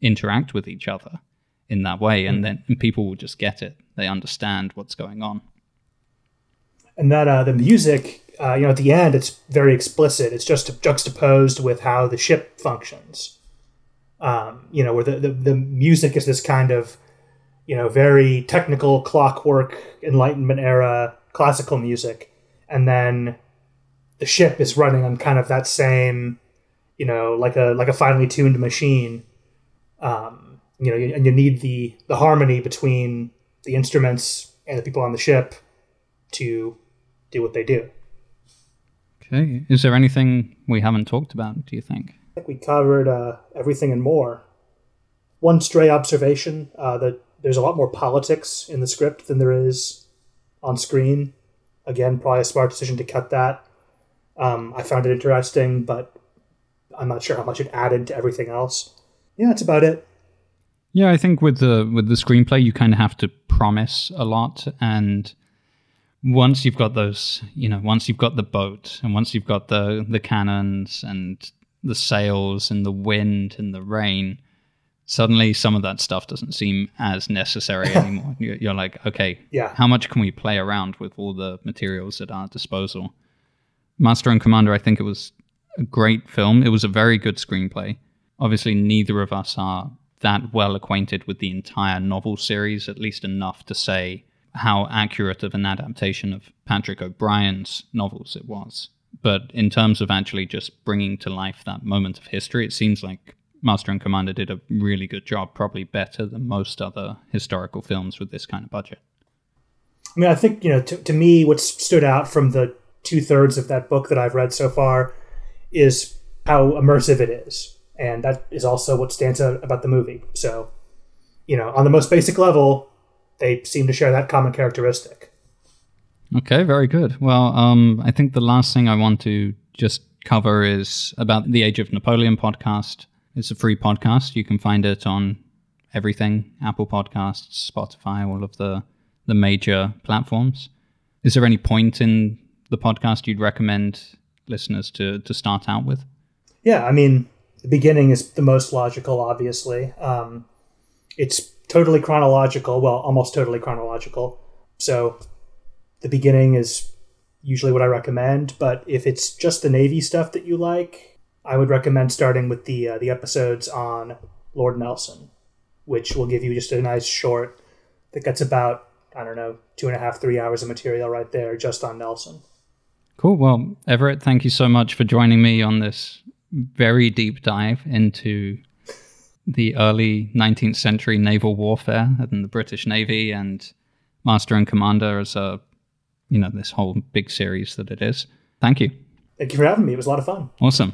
interact with each other in that way, and mm. then and people will just get it. They understand what's going on. And that uh, the music, uh, you know, at the end, it's very explicit. It's just juxtaposed with how the ship functions. Um, you know, where the, the the music is this kind of, you know, very technical clockwork Enlightenment era classical music and then the ship is running on kind of that same, you know, like a like a finely tuned machine. Um, you know, and you need the the harmony between the instruments and the people on the ship to do what they do. Okay. Is there anything we haven't talked about? Do you think? I think we covered uh, everything and more. One stray observation: uh, that there's a lot more politics in the script than there is on screen. Again, probably a smart decision to cut that. Um, I found it interesting, but I'm not sure how much it added to everything else. Yeah, that's about it. Yeah, I think with the with the screenplay, you kind of have to promise a lot, and once you've got those, you know, once you've got the boat, and once you've got the the cannons and the sails and the wind and the rain, suddenly some of that stuff doesn't seem as necessary anymore. you're, like, okay, yeah. how much can we play around with all the materials at our disposal? Master and Commander, I think it was a great film. It was a very good screenplay. Obviously, neither of us are that well acquainted with the entire novel series, at least enough to say how accurate of an adaptation of Patrick O'Brian's novels it was. But in terms of actually just bringing to life that moment of history, it seems like Master and Commander did a really good job, probably better than most other historical films with this kind of budget. I mean, I think, you know, to, to me, what stood out from the two thirds of that book that I've read so far is how immersive it is. And that is also what stands out about the movie. So, you know, on the most basic level, they seem to share that common characteristic. Okay, very good. Well, um, I think the last thing I want to just cover is about the Age of Napoleon podcast. It's a free podcast. You can find it on everything Apple Podcasts, Spotify, all of the, the major platforms. Is there any point in the podcast you'd recommend listeners to, to start out with? Yeah, I mean, the beginning is the most logical, obviously. Um, it's totally chronological, well, almost totally chronological. So the beginning is usually what I recommend. But if it's just the Navy stuff that you like, I would recommend starting with the uh, the episodes on Lord Nelson, which will give you just a nice short that gets about I don't know two and a half three hours of material right there just on Nelson. Cool. Well, Everett, thank you so much for joining me on this very deep dive into the early 19th century naval warfare and the British Navy and Master and Commander as a you know this whole big series that it is. Thank you. Thank you for having me. It was a lot of fun. Awesome.